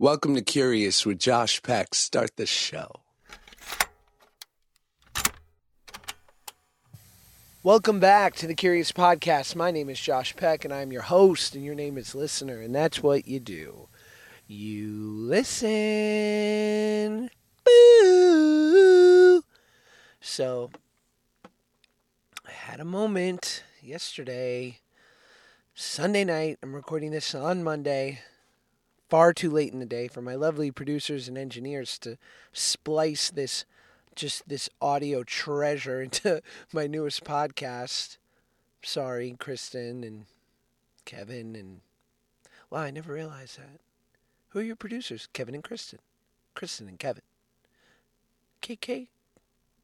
Welcome to Curious with Josh Peck. Start the show. Welcome back to the Curious Podcast. My name is Josh Peck, and I'm your host, and your name is Listener, and that's what you do. You listen. Boo! So, I had a moment yesterday, Sunday night. I'm recording this on Monday. Far too late in the day for my lovely producers and engineers to splice this just this audio treasure into my newest podcast. Sorry, Kristen and Kevin and well, I never realized that. Who are your producers? Kevin and Kristen. Kristen and Kevin. KK.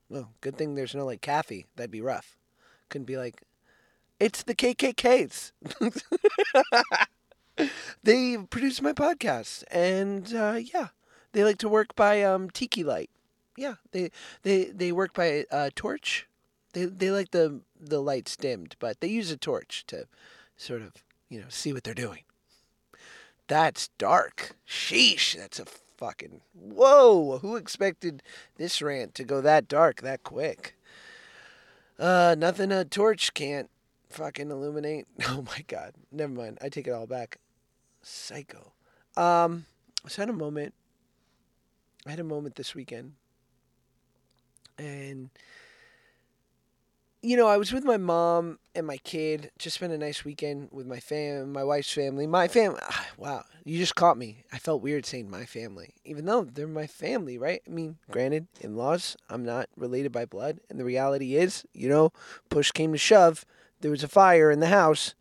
Well, good thing there's no like Kathy. That'd be rough. Couldn't be like, it's the KKKs. they produce my podcast, and uh, yeah, they like to work by um, Tiki Light yeah, they they they work by a torch. They they like the the lights dimmed, but they use a torch to sort of you know see what they're doing. That's dark. Sheesh, that's a fucking whoa. Who expected this rant to go that dark that quick? Uh, nothing a torch can't fucking illuminate. Oh my god. Never mind. I take it all back. Psycho. Um, I had a moment. I had a moment this weekend and you know, I was with my mom and my kid. Just spent a nice weekend with my fam, my wife's family, my family. Wow, you just caught me. I felt weird saying my family, even though they're my family, right? I mean, granted, in-laws. I'm not related by blood, and the reality is, you know, push came to shove, there was a fire in the house.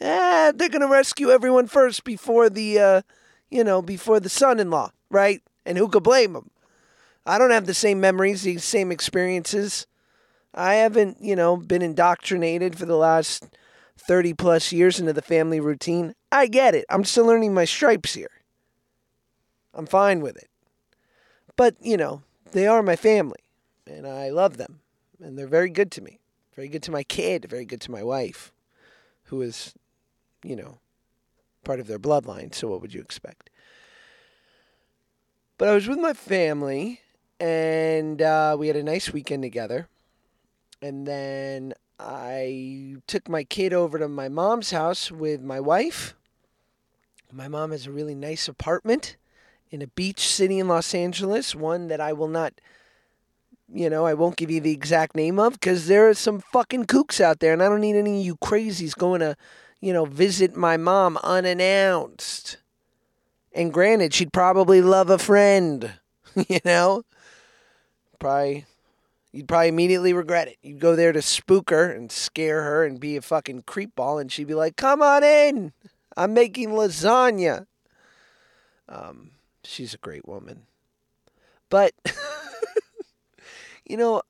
Eh, they're gonna rescue everyone first before the, uh, you know, before the son-in-law, right? And who could blame them? I don't have the same memories, the same experiences. I haven't, you know, been indoctrinated for the last 30 plus years into the family routine. I get it. I'm still learning my stripes here. I'm fine with it. But, you know, they are my family, and I love them, and they're very good to me. Very good to my kid, very good to my wife, who is, you know, part of their bloodline. So, what would you expect? But I was with my family and uh, we had a nice weekend together. And then I took my kid over to my mom's house with my wife. My mom has a really nice apartment in a beach city in Los Angeles, one that I will not, you know, I won't give you the exact name of because there are some fucking kooks out there, and I don't need any of you crazies going to, you know, visit my mom unannounced. And granted, she'd probably love a friend, you know? probably you'd probably immediately regret it. You'd go there to spook her and scare her and be a fucking creepball, and she'd be like, "Come on in, I'm making lasagna." Um, she's a great woman, but you know,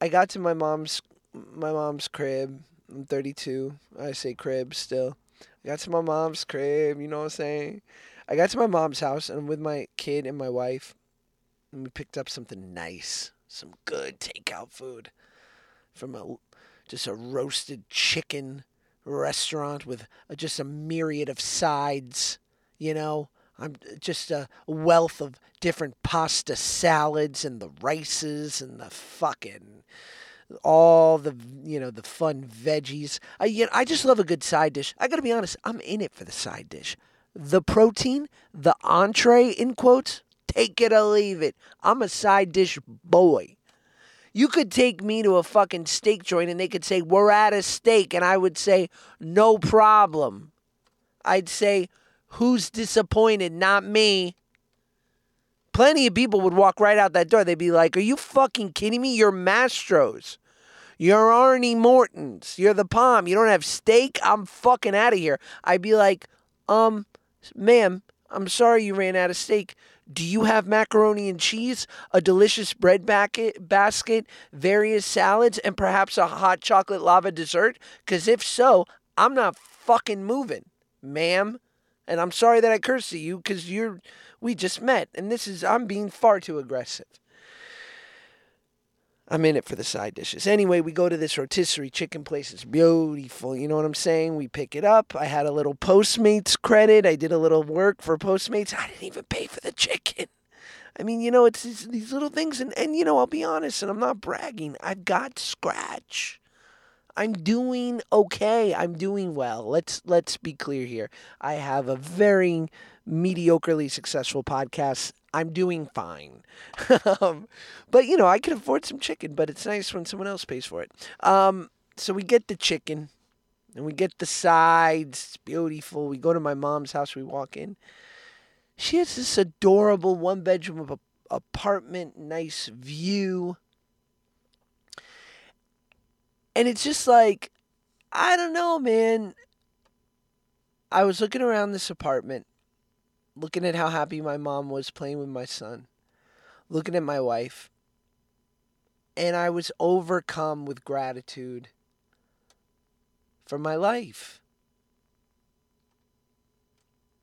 I got to my mom's my mom's crib. I'm 32. I say crib still. I got to my mom's crib. You know what I'm saying? I got to my mom's house and I'm with my kid and my wife and we picked up something nice, some good takeout food from a just a roasted chicken restaurant with a, just a myriad of sides, you know. I'm just a wealth of different pasta salads and the rices and the fucking all the you know the fun veggies. I you know, I just love a good side dish. I got to be honest, I'm in it for the side dish. The protein, the entree in quotes, Take it or leave it. I'm a side dish boy. You could take me to a fucking steak joint and they could say, We're at a steak. And I would say, No problem. I'd say, Who's disappointed? Not me. Plenty of people would walk right out that door. They'd be like, Are you fucking kidding me? You're Mastros. You're Arnie Mortons. You're the Palm. You don't have steak? I'm fucking out of here. I'd be like, Um, ma'am, I'm sorry you ran out of steak. Do you have macaroni and cheese, a delicious bread basket, various salads, and perhaps a hot chocolate lava dessert? Because if so, I'm not fucking moving, ma'am. And I'm sorry that I cursed at you because you're, we just met, and this is, I'm being far too aggressive. I'm in it for the side dishes. Anyway, we go to this rotisserie chicken place. It's beautiful. You know what I'm saying? We pick it up. I had a little Postmates credit. I did a little work for Postmates. I didn't even pay for the chicken. I mean, you know, it's these, these little things. And, and, you know, I'll be honest, and I'm not bragging. I've got scratch. I'm doing okay. I'm doing well. Let's let's be clear here. I have a very mediocrely successful podcast. I'm doing fine. um, but you know, I can afford some chicken, but it's nice when someone else pays for it. Um, so we get the chicken and we get the sides. It's beautiful. We go to my mom's house. We walk in. She has this adorable one bedroom apartment, nice view. And it's just like, I don't know, man. I was looking around this apartment, looking at how happy my mom was playing with my son, looking at my wife, and I was overcome with gratitude for my life.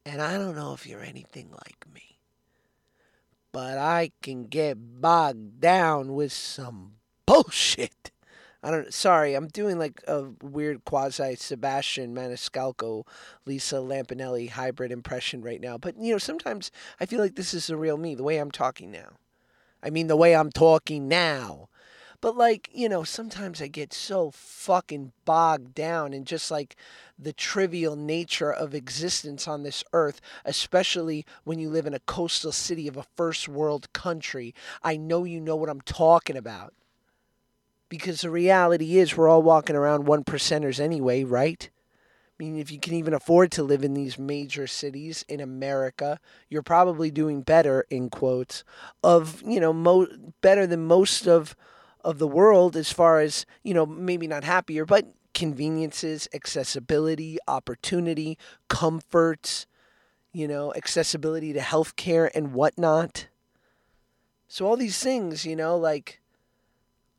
And I don't know if you're anything like me, but I can get bogged down with some bullshit. I don't. Sorry, I'm doing like a weird quasi Sebastian Maniscalco, Lisa Lampanelli hybrid impression right now. But you know, sometimes I feel like this is the real me, the way I'm talking now. I mean, the way I'm talking now. But like, you know, sometimes I get so fucking bogged down in just like the trivial nature of existence on this earth, especially when you live in a coastal city of a first world country. I know you know what I'm talking about because the reality is we're all walking around one percenters anyway, right? I mean, if you can even afford to live in these major cities in America, you're probably doing better in quotes of you know mo- better than most of of the world as far as you know maybe not happier, but conveniences, accessibility, opportunity, comforts, you know, accessibility to healthcare and whatnot. So all these things, you know, like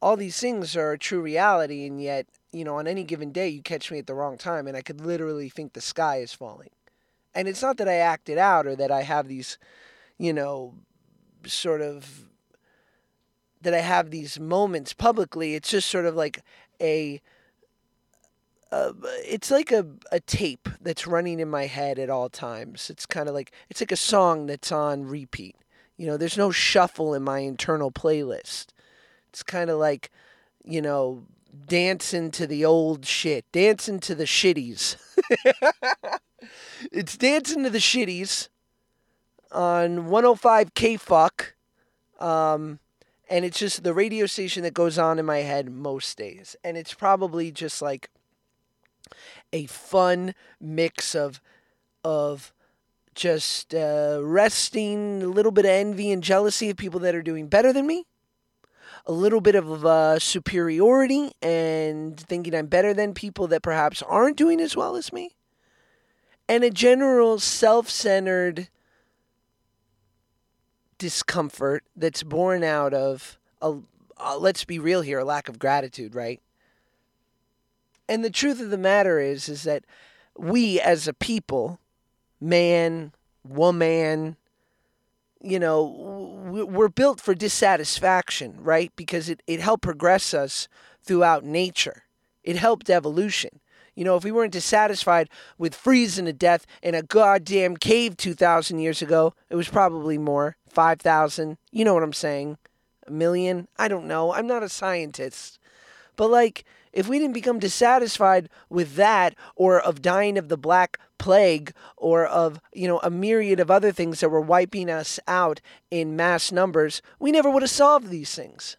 all these things are a true reality, and yet, you know, on any given day, you catch me at the wrong time, and I could literally think the sky is falling. And it's not that I act it out or that I have these, you know, sort of, that I have these moments publicly. It's just sort of like a, uh, it's like a, a tape that's running in my head at all times. It's kind of like, it's like a song that's on repeat. You know, there's no shuffle in my internal playlist. It's kind of like, you know, dancing to the old shit, dancing to the shitties. it's dancing to the shitties on 105 K Fuck. Um, and it's just the radio station that goes on in my head most days. And it's probably just like a fun mix of of just uh, resting, a little bit of envy and jealousy of people that are doing better than me a little bit of uh, superiority and thinking I'm better than people that perhaps aren't doing as well as me, and a general self centered discomfort that's born out of, a, uh, let's be real here, a lack of gratitude, right? And the truth of the matter is, is that we as a people, man, woman, you know, we're built for dissatisfaction, right? Because it, it helped progress us throughout nature. It helped evolution. You know, if we weren't dissatisfied with freezing to death in a goddamn cave 2,000 years ago, it was probably more 5,000. You know what I'm saying? A million? I don't know. I'm not a scientist. But, like, if we didn't become dissatisfied with that or of dying of the black plague or of, you know, a myriad of other things that were wiping us out in mass numbers, we never would have solved these things.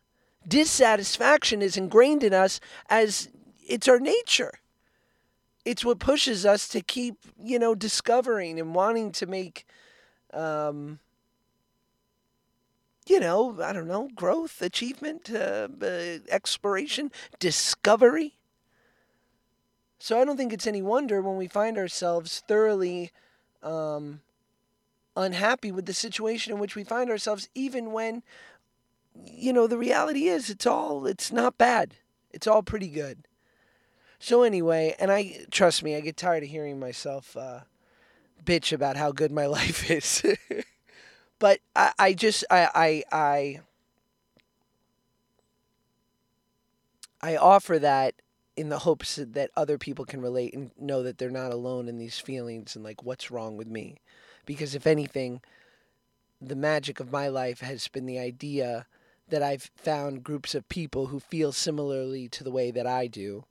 Dissatisfaction is ingrained in us as it's our nature. It's what pushes us to keep, you know, discovering and wanting to make um, you know, I don't know, growth, achievement, uh, uh, exploration, discovery. So I don't think it's any wonder when we find ourselves thoroughly um, unhappy with the situation in which we find ourselves, even when, you know, the reality is it's all, it's not bad. It's all pretty good. So, anyway, and I, trust me, I get tired of hearing myself uh, bitch about how good my life is. But I, I just, I, I, I, I offer that in the hopes that other people can relate and know that they're not alone in these feelings and like what's wrong with me. Because if anything, the magic of my life has been the idea that I've found groups of people who feel similarly to the way that I do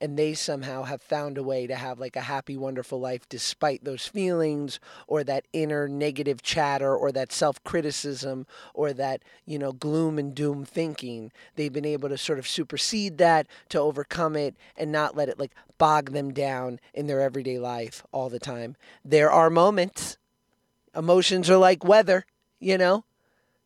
and they somehow have found a way to have like a happy wonderful life despite those feelings or that inner negative chatter or that self-criticism or that you know gloom and doom thinking. They've been able to sort of supersede that to overcome it and not let it like bog them down in their everyday life all the time. There are moments emotions are like weather you know?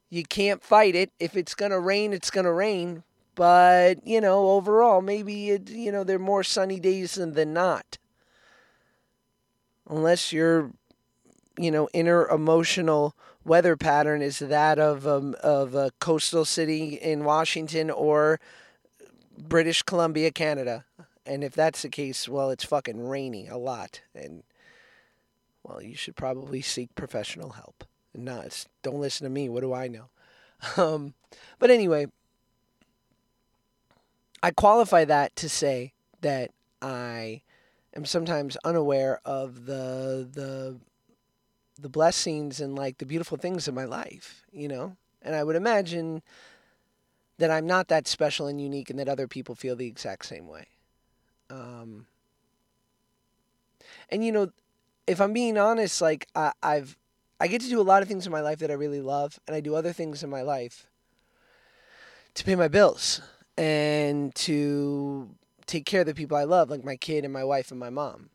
You can't fight it. If it's going to rain it's going to rain but, you know, overall, maybe, it, you know, there are more sunny days than, than not. Unless your, you know, inner emotional weather pattern is that of, um, of a coastal city in Washington or British Columbia, Canada. And if that's the case, well, it's fucking rainy a lot. And, well, you should probably seek professional help. Not, don't listen to me. What do I know? Um, but anyway, I qualify that to say that I am sometimes unaware of the the the blessings and like the beautiful things in my life, you know? And I would imagine that I'm not that special and unique and that other people feel the exact same way. Um, and you know, if I'm being honest, like I, I've I get to do a lot of things in my life that I really love, and I do other things in my life to pay my bills and to take care of the people I love, like my kid and my wife and my mom.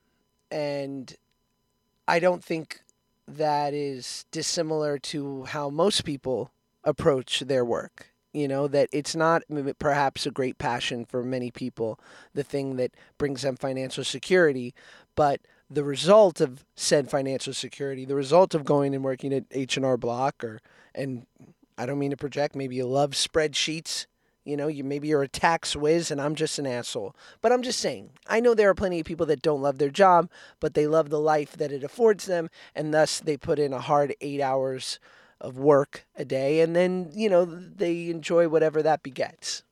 And I don't think that is dissimilar to how most people approach their work. You know, that it's not perhaps a great passion for many people, the thing that brings them financial security, but the result of said financial security, the result of going and working at H&R Block or and I don't mean to project, maybe you love spreadsheets you know, you maybe you're a tax whiz and I'm just an asshole. But I'm just saying, I know there are plenty of people that don't love their job, but they love the life that it affords them, and thus they put in a hard eight hours of work a day, and then you know they enjoy whatever that begets.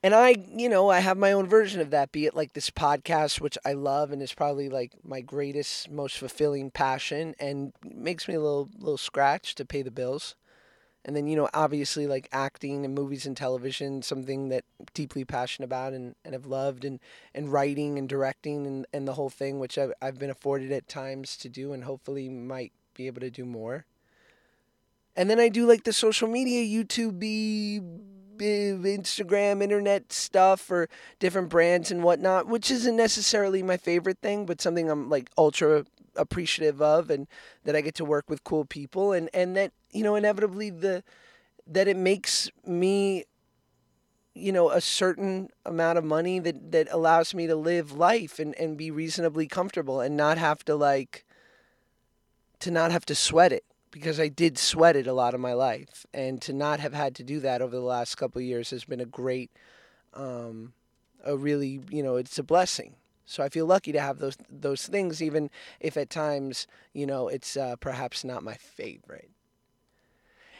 And I, you know, I have my own version of that, be it like this podcast, which I love and is probably like my greatest, most fulfilling passion and makes me a little little scratch to pay the bills and then you know obviously like acting and movies and television something that I'm deeply passionate about and, and have loved and and writing and directing and, and the whole thing which I've, I've been afforded at times to do and hopefully might be able to do more. And then i do like the social media youtube uh, instagram internet stuff for different brands and whatnot which isn't necessarily my favorite thing but something i'm like ultra appreciative of and that I get to work with cool people. And and that you know inevitably the that it makes me you know a certain amount of money that that allows me to live life and and be reasonably comfortable and not have to like to not have to sweat it because I did sweat it a lot of my life and to not have had to do that over the last couple of years has been a great um a really you know it's a blessing so I feel lucky to have those those things, even if at times you know it's uh, perhaps not my favorite.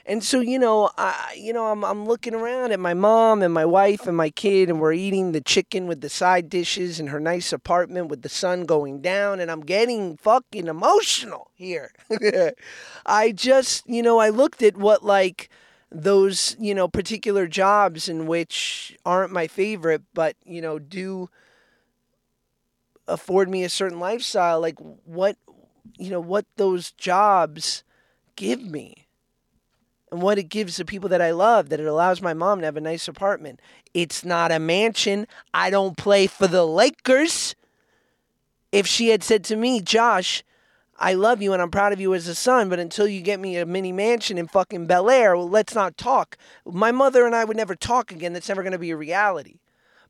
And so you know, I you know I'm I'm looking around at my mom and my wife and my kid, and we're eating the chicken with the side dishes in her nice apartment with the sun going down, and I'm getting fucking emotional here. I just you know I looked at what like those you know particular jobs in which aren't my favorite, but you know do afford me a certain lifestyle like what you know what those jobs give me and what it gives the people that I love that it allows my mom to have a nice apartment. It's not a mansion. I don't play for the Lakers. If she had said to me, Josh, I love you and I'm proud of you as a son, but until you get me a mini mansion in fucking Bel Air, well, let's not talk. My mother and I would never talk again. That's never going to be a reality.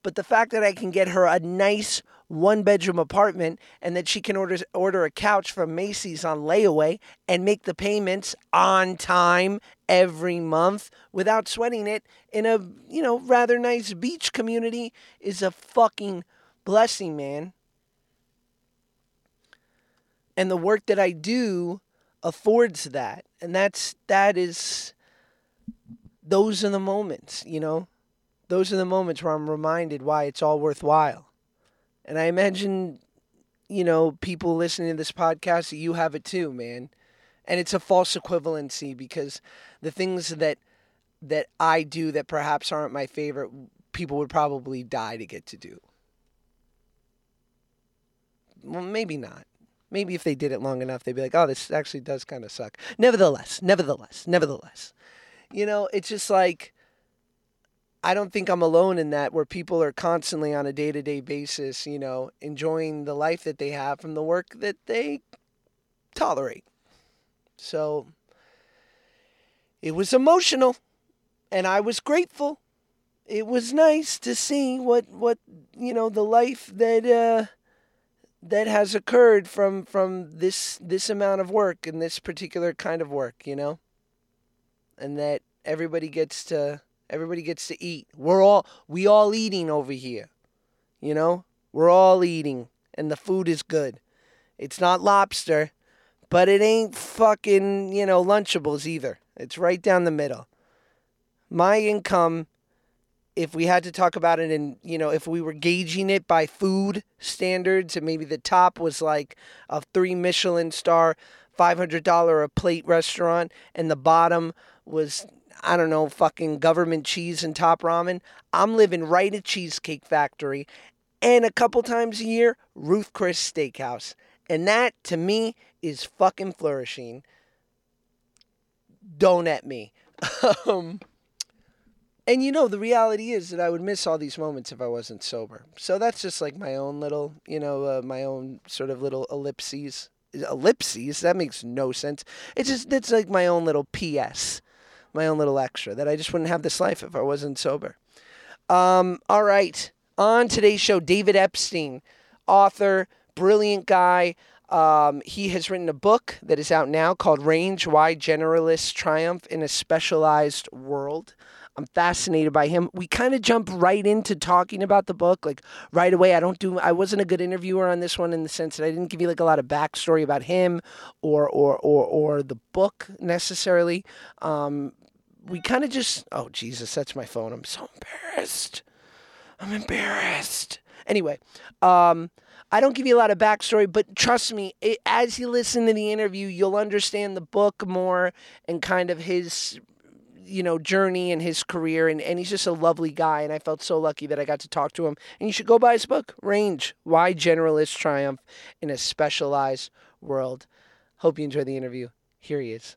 But the fact that I can get her a nice one bedroom apartment and that she can order order a couch from Macy's on layaway and make the payments on time every month without sweating it in a, you know, rather nice beach community is a fucking blessing, man. And the work that I do affords that. And that's that is those are the moments, you know. Those are the moments where I'm reminded why it's all worthwhile. And I imagine, you know, people listening to this podcast, you have it too, man. And it's a false equivalency because the things that that I do that perhaps aren't my favorite, people would probably die to get to do. Well, maybe not. Maybe if they did it long enough, they'd be like, oh, this actually does kind of suck. Nevertheless, nevertheless, nevertheless. You know, it's just like I don't think I'm alone in that, where people are constantly on a day to day basis, you know, enjoying the life that they have from the work that they tolerate. So it was emotional, and I was grateful. It was nice to see what what you know the life that uh, that has occurred from from this this amount of work and this particular kind of work, you know, and that everybody gets to Everybody gets to eat. We're all we all eating over here. You know? We're all eating and the food is good. It's not lobster, but it ain't fucking, you know, lunchables either. It's right down the middle. My income if we had to talk about it and you know, if we were gauging it by food standards and maybe the top was like a 3 Michelin star $500 a plate restaurant and the bottom was I don't know, fucking government cheese and top ramen. I'm living right at Cheesecake Factory and a couple times a year, Ruth Chris Steakhouse. And that to me is fucking flourishing. Don't at me. um, and you know, the reality is that I would miss all these moments if I wasn't sober. So that's just like my own little, you know, uh, my own sort of little ellipses. Ellipses? That makes no sense. It's just, it's like my own little PS my own little extra that I just wouldn't have this life if I wasn't sober. Um, all right. On today's show, David Epstein, author, brilliant guy. Um, he has written a book that is out now called Range Why Generalists Triumph in a Specialized World. I'm fascinated by him. We kind of jump right into talking about the book, like right away. I don't do. I wasn't a good interviewer on this one in the sense that I didn't give you like a lot of backstory about him or or or or the book necessarily. Um, we kind of just. Oh Jesus, that's my phone. I'm so embarrassed. I'm embarrassed. Anyway, um, I don't give you a lot of backstory, but trust me, it, as you listen to the interview, you'll understand the book more and kind of his you know, journey and his career. And, and he's just a lovely guy. And I felt so lucky that I got to talk to him. And you should go buy his book, Range Why Generalists Triumph in a Specialized World. Hope you enjoy the interview. Here he is.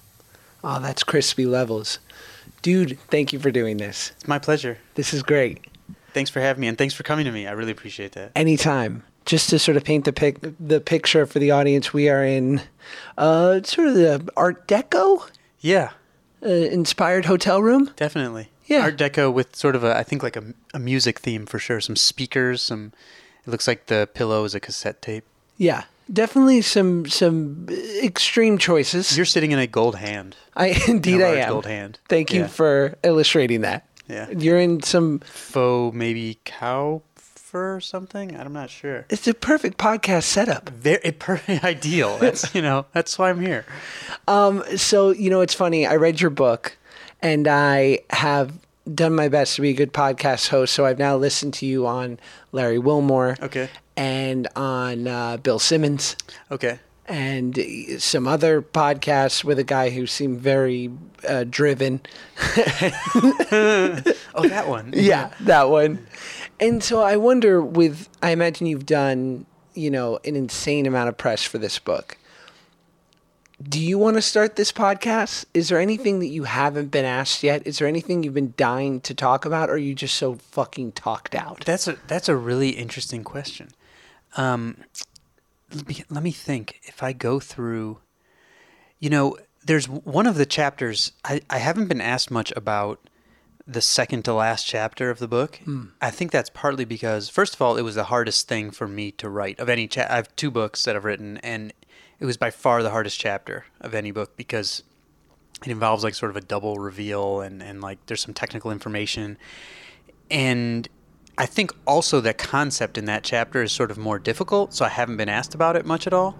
Oh, that's crispy levels. Dude, thank you for doing this. It's my pleasure. This is great. Thanks for having me, and thanks for coming to me. I really appreciate that. Anytime. Just to sort of paint the pic- the picture for the audience, we are in uh, sort of the Art Deco Yeah, uh, inspired hotel room. definitely. Yeah. Art Deco with sort of a, I think like a, a music theme for sure. Some speakers, some. It looks like the pillow is a cassette tape. Yeah, definitely some some extreme choices. You're sitting in a gold hand. I indeed a I am. gold hand. Thank you Yeah. for illustrating that. Yeah. You're in some. Faux, maybe cow fur or something. I'm not sure. It's a perfect podcast setup. Very perfect, ideal. That's you know that's why I'm here. Um, so you know, it's funny. I read your book, and I have done my best to be a good podcast host. So I've now listened to you on Larry Wilmore, Okay. And on uh, Bill Simmons, Okay. and some other podcasts with a guy who seemed very uh, driven. Oh, that one. yeah, that one. And so I wonder with I imagine you've done, you know, an insane amount of press for this book. Do you want to start this podcast? Is there anything that you haven't been asked yet? Is there anything you've been dying to talk about or are you just so fucking talked out? That's a that's a really interesting question. Um, let me, let me think. If I go through, you know, there's one of the chapters I, I haven't been asked much about the second to last chapter of the book. I think that's partly because, first of all, it was the hardest thing for me to write of any. Cha- I have two books that I've written, and it was by far the hardest chapter of any book because it involves like sort of a double reveal and and like there's some technical information and I think also the concept in that chapter is sort of more difficult, so I haven't been asked about it much at all.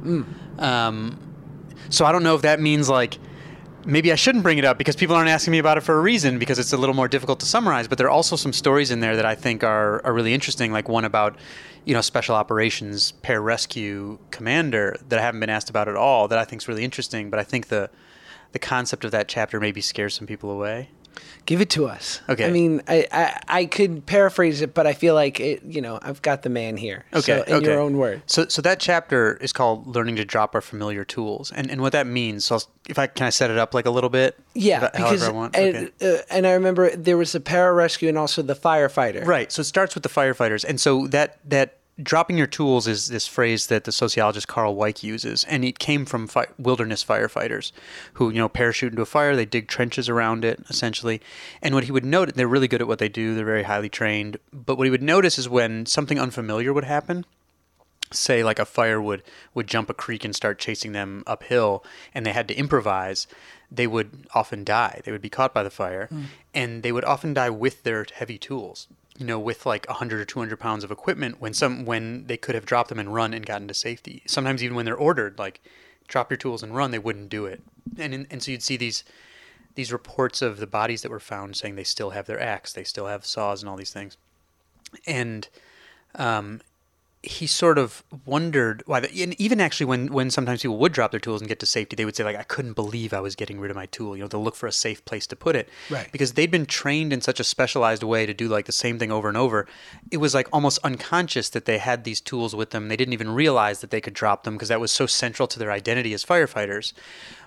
Um, so I don't know if that means like maybe I shouldn't bring it up because people aren't asking me about it for a reason because it's a little more difficult to summarize. But there are also some stories in there that I think are, are really interesting, like one about you know special operations pararescue commander that I haven't been asked about at all that I think is really interesting. But I think the the concept of that chapter maybe scares some people away. Give it to us. Okay. I mean, I, I I could paraphrase it, but I feel like it, you know, I've got the man here. Okay. So in your own words. So, so that chapter is called "Learning to Drop Our Familiar Tools," and and what that means. So, I'll, if I can, I set it up like a little bit. Yeah, If I- however because I want. and, Okay. uh, and I remember there was the pararescue and also the firefighter. Right. So it starts with the firefighters, and so that that dropping your tools is this phrase that the sociologist Carl Weick uses, and it came from fi- wilderness firefighters, who you know parachute into a fire, they dig trenches around it essentially, and what he would note, they're really good at what they do, they're very highly trained, but what he would notice is when something unfamiliar would happen. Say like a fire would would jump a creek and start chasing them uphill, and they had to improvise. They would often die. They would be caught by the fire, mm. and they would often die with their heavy tools you know, with like 100 or 200 pounds of equipment when some when they could have dropped them and run and gotten to safety. Sometimes even when they're ordered, like drop your tools and run, they wouldn't do it. And in, and so you'd see these these reports of the bodies that were found saying they still have their axe, they still have saws and all these things. And um, he sort of wondered why. The, and even actually, when when sometimes people would drop their tools and get to safety, they would say like, "I couldn't believe I was getting rid of my tool." You know, they'll look for a safe place to put it, Right. Because they'd been trained in such a specialized way to do like the same thing over and over. It was like almost unconscious that they had these tools with them. They didn't even realize that they could drop them because that was so central to their identity as firefighters.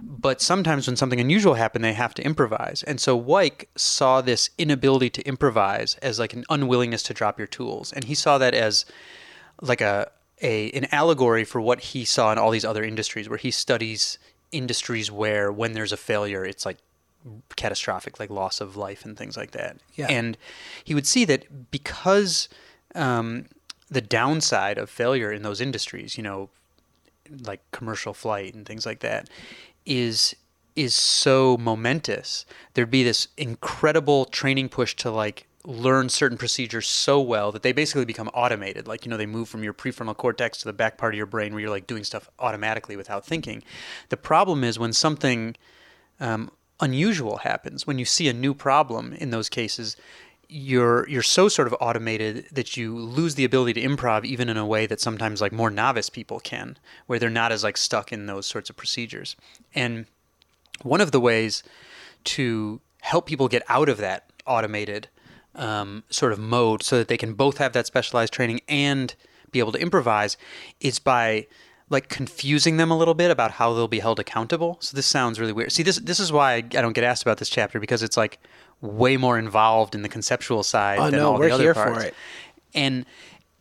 But sometimes when something unusual happened, they have to improvise. And so Weick saw this inability to improvise as like an unwillingness to drop your tools, and he saw that as like a, a an allegory for what he saw in all these other industries where he studies industries where when there's a failure it's like catastrophic like loss of life and things like that Yeah. and he would see that because um, the downside of failure in those industries you know like commercial flight and things like that is is so momentous there'd be this incredible training push to like learn certain procedures so well that they basically become automated. Like you know they move from your prefrontal cortex to the back part of your brain where you're like doing stuff automatically without thinking. The problem is when something um, unusual happens when you see a new problem in those cases you're you're so sort of automated that you lose the ability to improv even in a way that sometimes like more novice people can where they're not as like stuck in those sorts of procedures. And one of the ways to help people get out of that automated um, sort of mode so that they can both have that specialized training and be able to improvise is by like confusing them a little bit about how they'll be held accountable. So this sounds really weird. See, this this is why I don't get asked about this chapter because it's like way more involved in the conceptual side Oh than no, all we're the other here parts. for it. And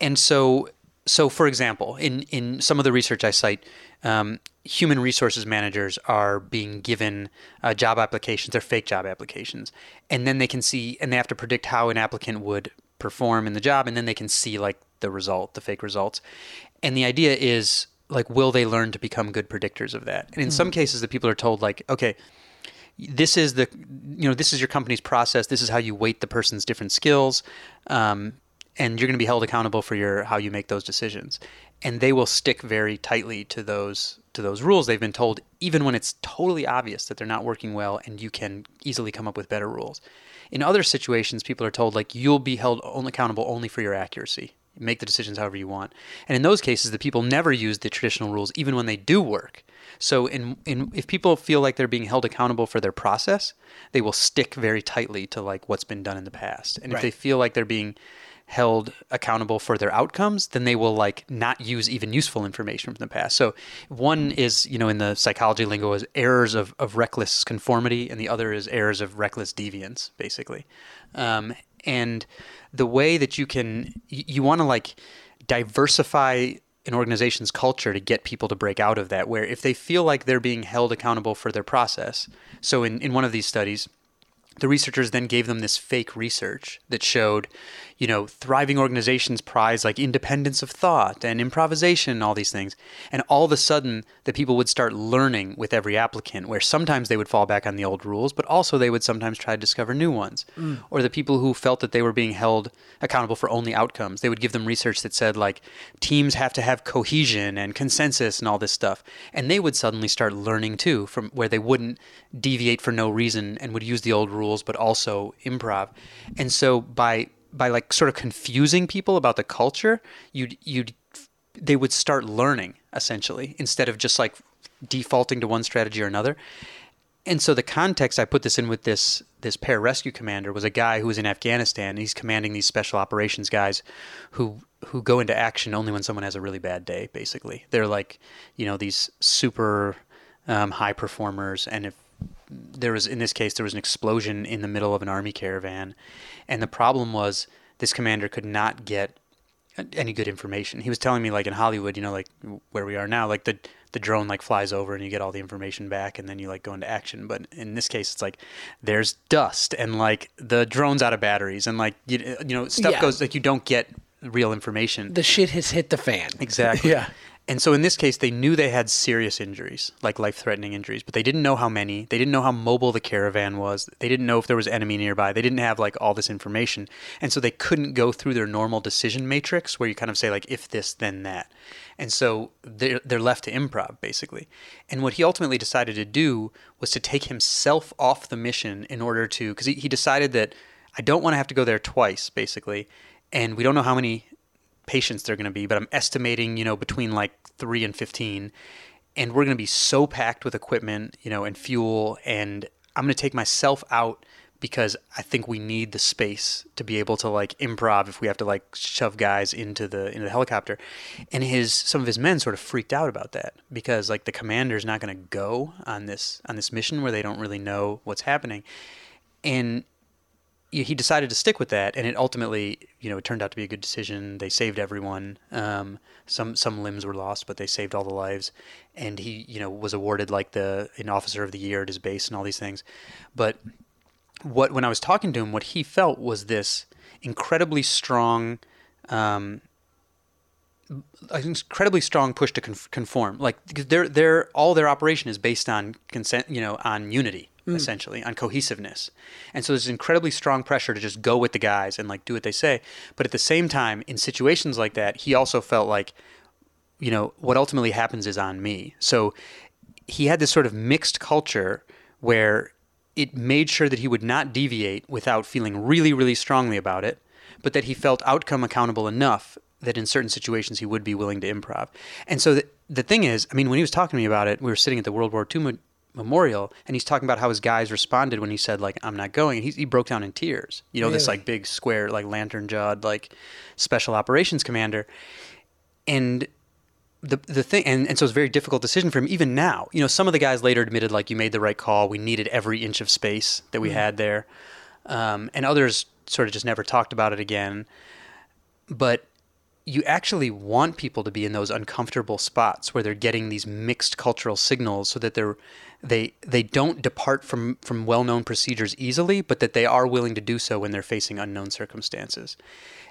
and so so for example, in in some of the research I cite, um, human resources managers are being given uh, job applications. They're fake job applications, and then they can see and they have to predict how an applicant would perform in the job, and then they can see like the result, the fake results. And the idea is like, will they learn to become good predictors of that? And in some cases, the people are told like, okay, this is the you know this is your company's process this is how you weight the person's different skills um, and you're going to be held accountable for your how you make those decisions and they will stick very tightly to those to those rules they've been told even when it's totally obvious that they're not working well and you can easily come up with better rules. In other situations people are told like you'll be held only accountable only for your accuracy. Make the decisions however you want. And in those cases the people never use the traditional rules even when they do work. So in in if people feel like they're being held accountable for their process, they will stick very tightly to like what's been done in the past. And if they feel like they're being held accountable for their outcomes, then they will like not use even useful information from the past. So one is, you know, in the psychology lingo is errors of, of reckless conformity, and the other is errors of reckless deviance, basically. Um, and the way that you can you, you want to like diversify an organization's culture to get people to break out of that where if they feel like they're being held accountable for their process so in, in one of these studies the researchers then gave them this fake research that showed, you know, thriving organizations prize like independence of thought and improvisation and all these things. And all of a sudden, the people would start learning with every applicant, where sometimes they would fall back on the old rules, but also they would sometimes try to discover new ones. Mm. Or the people who felt that they were being held accountable for only outcomes, they would give them research that said, like, teams have to have cohesion and consensus and all this stuff. And they would suddenly start learning too, from where they wouldn't deviate for no reason and would use the old rules but also improv and so by by like sort of confusing people about the culture you'd you'd they would start learning essentially instead of just like defaulting to one strategy or another and so the context I put this in with this this pararescue commander was a guy who was in Afghanistan. And he's commanding these special operations guys who who go into action only when someone has a really bad day. Basically, they're like you know these super um, high performers, and if there was in this case there was an explosion in the middle of an army caravan, and the problem was this commander could not get any good information. He was telling me like in Hollywood, you know, like where we are now, like the the drone like flies over and you get all the information back and then you like go into action. But in this case, it's like there's dust and like the drone's out of batteries and like you, you know stuff Yeah. goes like you don't get real information. The shit has hit the fan. Exactly. Yeah. And so in this case, they knew they had serious injuries, like life threatening injuries, but they didn't know how many. They didn't know how mobile the caravan was. They didn't know if there was enemy nearby. They didn't have like all this information. And so they couldn't go through their normal decision matrix where you kind of say, like, if this, then that. And so they're, they're left to improv, basically. And what he ultimately decided to do was to take himself off the mission in order to, because he, he decided that I don't want to have to go there twice, basically. And we don't know how many patients they're going to be, but I'm estimating, you know, between like three and 15. And we're going to be so packed with equipment, you know, and fuel. And I'm going to take myself out because I think we need the space to be able to like improv if we have to like shove guys into the into the helicopter. And his some of his men sort of freaked out about that because like the commander's not going to go on this on this mission where they don't really know what's happening. And he decided to stick with that, and it ultimately, you know, it turned out to be a good decision. They saved everyone. Um, some some limbs were lost, but they saved all the lives. And he, you know, was awarded like the an officer of the year at his base and all these things. But what when I was talking to him, what he felt was this incredibly strong, um, an incredibly strong push to conform. Like their their all their operation is based on consent, you know, on unity Mm. essentially, on cohesiveness. And so there's incredibly strong pressure to just go with the guys and like do what they say. But at the same time, in situations like that, he also felt like, you know, what ultimately happens is on me. So he had this sort of mixed culture where it made sure that he would not deviate without feeling really, really strongly about it, but that he felt outcome accountable enough that in certain situations he would be willing to improv. And so the, the thing is, I mean, when he was talking to me about it, we were sitting at the World War II memorial, and he's talking about how his guys responded when he said like, "I'm not going." And he, he broke down in tears. You know, this like big square, like lantern jawed, like special operations commander, and the the thing and, and so it's a very difficult decision for him even now. You know some of the guys later admitted like you made the right call. We needed every inch of space that we had there. Um, and others sort of just never talked about it again. But you actually want people to be in those uncomfortable spots where they're getting these mixed cultural signals so that they're they they don't depart from from well-known procedures easily but that they are willing to do so when they're facing unknown circumstances.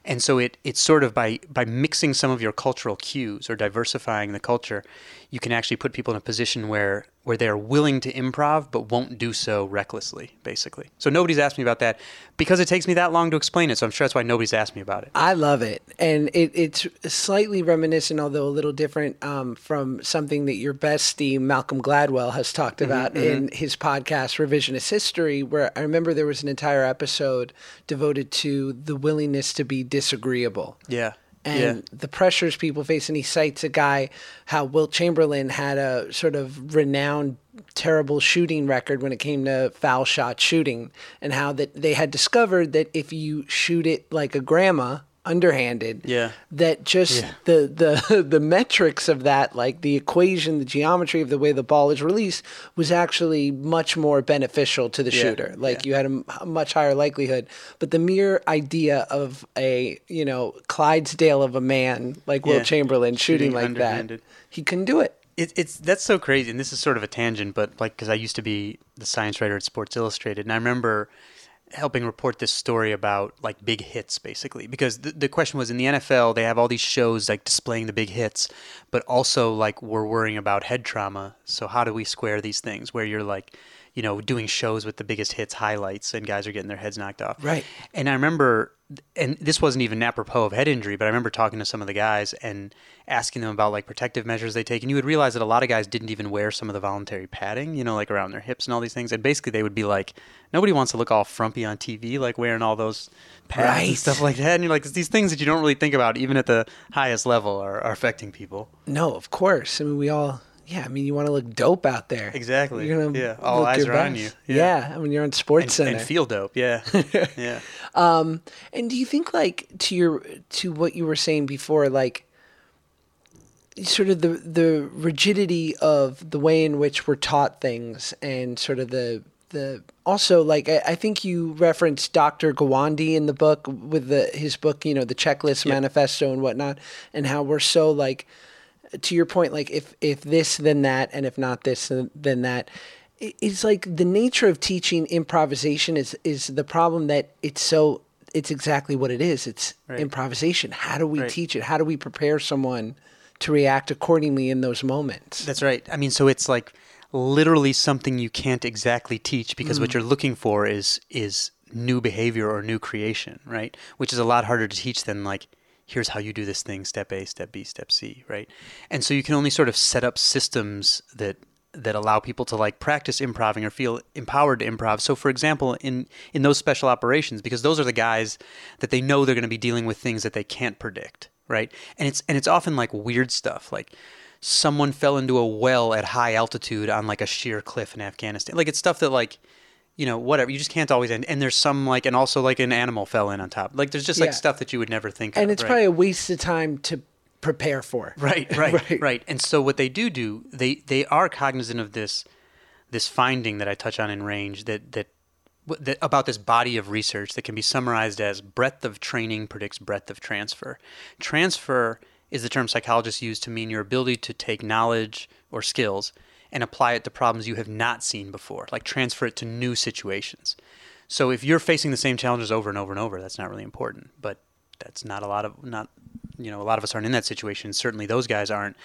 And so it it's sort of by by mixing some of your cultural cues or diversifying the culture you can actually put people in a position where where they are willing to improv but won't do so recklessly basically. So nobody's asked me about that because it takes me that long to explain it so i'm sure that's why nobody's asked me about it. I love it, and it, it's slightly reminiscent, although a little different, um, from something that your bestie Malcolm Gladwell has talked about in his podcast Revisionist History, where I remember there was an entire episode devoted to the willingness to be disagreeable. yeah and the pressures people face. And he cites a guy, how Wilt Chamberlain had a sort of renowned terrible shooting record when it came to foul shot shooting, and how that they had discovered that if you shoot it like a grandma, underhanded, Yeah. that just the the the metrics of that, like the equation, the geometry of the way the ball is released, was actually much more beneficial to the Yeah, shooter. Like yeah. you had a much higher likelihood. But the mere idea of a you know Clydesdale of a man like Yeah. Wilt Chamberlain shooting, Shooting like that, he couldn't do it. it, it's that's so crazy, and this is sort of a tangent, but like because I used to be the science writer at Sports Illustrated, and I remember helping report this story about like big hits, basically, because the, the question was in the NFL they have all these shows like displaying the big hits, but also like we're worrying about head trauma. So how do we square these things where you're like, you know, doing shows with the biggest hits highlights, and guys are getting their heads knocked off, Right. and I remember, and this wasn't even apropos of head injury, but I remember talking to some of the guys and asking them about like protective measures they take. And you would realize that a lot of guys didn't even wear some of the voluntary padding, you know, like around their hips and all these things. And basically, they would be like, nobody wants to look all frumpy on TV, like wearing all those pads Right. and stuff like that. And you're like, it's these things that you don't really think about, even at the highest level, are, are affecting people. No, of course. I mean, we all. Yeah, I mean, you want to look dope out there. Exactly. You're gonna Yeah, all eyes are on you. Yeah. Yeah. I mean, you're on Sports And, Center. and feel dope. Yeah. yeah. Um, and do you think like to your to what you were saying before, like sort of the the rigidity of the way in which we're taught things and sort of the the also like I, I think you referenced Dr. Gawande in the book with the his book, you know, the checklist manifesto and whatnot, and how we're so like to your point, like if if this then that, and if not this then- that. It's like the nature of teaching improvisation is is the problem that it's so it's exactly what it is. It's improvisation. How do we Right. teach it? How do we prepare someone to react accordingly in those moments? That's right. I mean, so it's like literally something you can't exactly teach because what mm. you're looking for is is new behavior or new creation, right? Which is a lot harder to teach than like here's how you do this thing step A, step B, step C, right? And so you can only sort of set up systems that that allow people to like practice improving or feel empowered to improv. So for example, in in those special operations because those are the guys that they know they're going to be dealing with things that they can't predict, right? And it's and it's often like weird stuff like someone fell into a well at high altitude on like a sheer cliff in Afghanistan. Like it's stuff that like you know whatever you just can't always end. And there's some like and also like an animal fell in on top. Like there's just like Yeah. stuff that you would never think and of. it's right? probably a waste of time to prepare for. Right, right, Right. right, And so what they do do, they they are cognizant of this this finding that I touch on in range that that, that about this body of research that can be summarized as breadth of training predicts breadth of transfer. Transfer is the term psychologists use to mean your ability to take knowledge or skills and apply it to problems you have not seen before, like transfer it to new situations. So if you're facing the same challenges over and over and over, that's not really important. But that's not a lot of not you know a lot of us aren't in that situation. Certainly those guys aren't.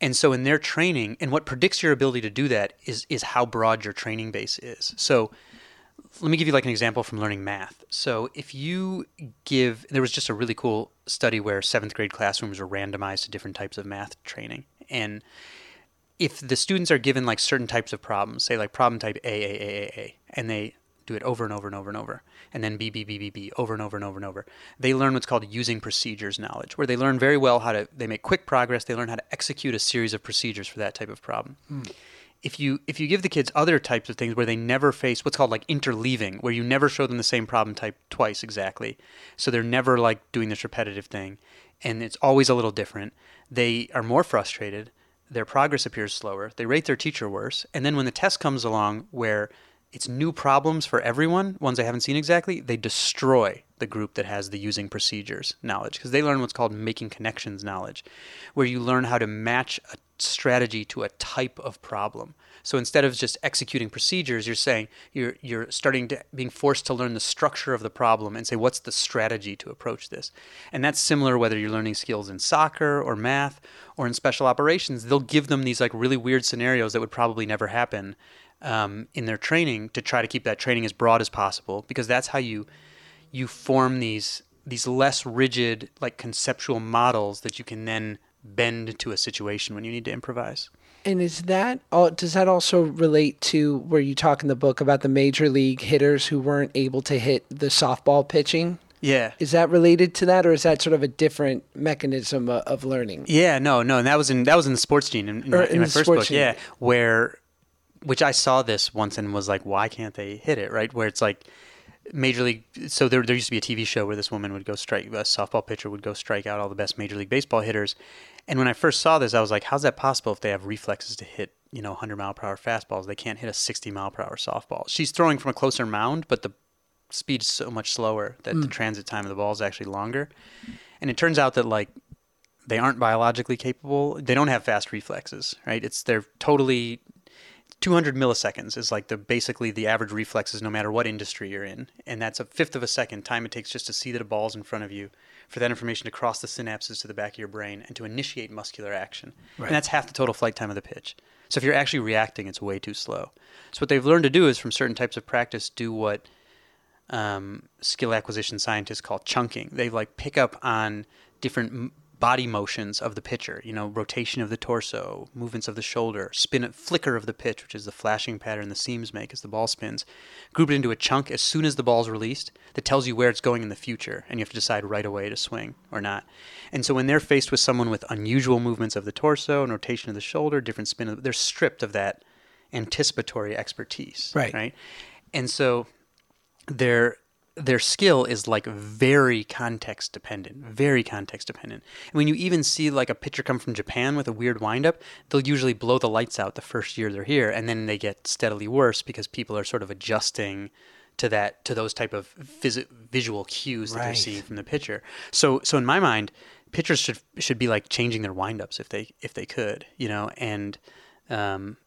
And so in their training, and what predicts your ability to do that is is how broad your training base is. So let me give you like an example from learning math. So if you give, there was just a really cool study where seventh grade classrooms were randomized to different types of math training, and if the students are given like certain types of problems, say like problem type A, A, A, A, A, and they do it over and over and over and over, and then B B B B B over and over and over and over. They learn what's called using procedures knowledge, where they learn very well how to. They make quick progress. They learn how to execute a series of procedures for that type of problem. Hmm. If you if you give the kids other types of things where they never face what's called like interleaving, where you never show them the same problem type twice exactly, so they're never like doing this repetitive thing, and it's always a little different. They are more frustrated. Their progress appears slower. They rate their teacher worse, and then when the test comes along where it's new problems for everyone, ones they haven't seen exactly, they destroy the group that has the using procedures knowledge because they learn what's called making connections knowledge, where you learn how to match a strategy to a type of problem. So instead of just executing procedures, you're saying you're you're starting to being forced to learn the structure of the problem and say what's the strategy to approach this. And that's similar whether you're learning skills in soccer or math or in special operations. They'll give them these like really weird scenarios that would probably never happen um, in their training to try to keep that training as broad as possible because that's how you you form these these less rigid like conceptual models that you can then bend to a situation when you need to improvise. And is that all? Does that also relate to where you talk in the book about the major league hitters who weren't able to hit the softball pitching? Yeah. Is that related to that, or is that sort of a different mechanism of learning? Yeah, no, no, and that was in that was in the sports gene in, in, my, in in my first book. gene. Yeah, where which I saw this once and was like, why can't they hit it? Right, where it's like major league. So there, there used to be a TV show where this woman would go strike a softball pitcher would go strike out all the best major league baseball hitters. And when I first saw this, I was like, how's that possible if they have reflexes to hit you know 100 mile per hour fastballs? They can't hit a 60 mile per hour softball. She's throwing from a closer mound, but the speed's so much slower that the hmm. transit time of the ball is actually longer. And it turns out that like they aren't biologically capable. They don't have fast reflexes, right? It's they're totally 200 milliseconds is like the basically the average reflexes no matter what industry you're in, and that's a fifth of a second time it takes just to see that a ball's in front of you, for that information to cross the synapses to the back of your brain and to initiate muscular action. And that's half the total flight time of the pitch. So if you're actually reacting, it's way too slow. So what they've learned to do is from certain types of practice do what um, skill acquisition scientists call chunking. They like pick up on different body motions of the pitcher. You know, rotation of the torso, movements of the shoulder, spin, flicker of the pitch, which is the flashing pattern the seams make as the ball spins. Group it into a chunk as soon as the ball's released that tells you where it's going in the future, and you have to decide right away to swing or not. And so when they're faced with someone with unusual movements of the torso and rotation of the shoulder, different spin, of, they're stripped of that anticipatory expertise. Right. Right. And so their their skill is like very context dependent, very context dependent. And when you even see like a pitcher come from Japan with a weird windup, they'll usually blow the lights out the first year they're here, and then they get steadily worse because people are sort of adjusting to that to those type of phys- visual cues that they're seeing from the pitcher. So so in my mind, pitchers should should be like changing their windups if they if they could, you know, and um,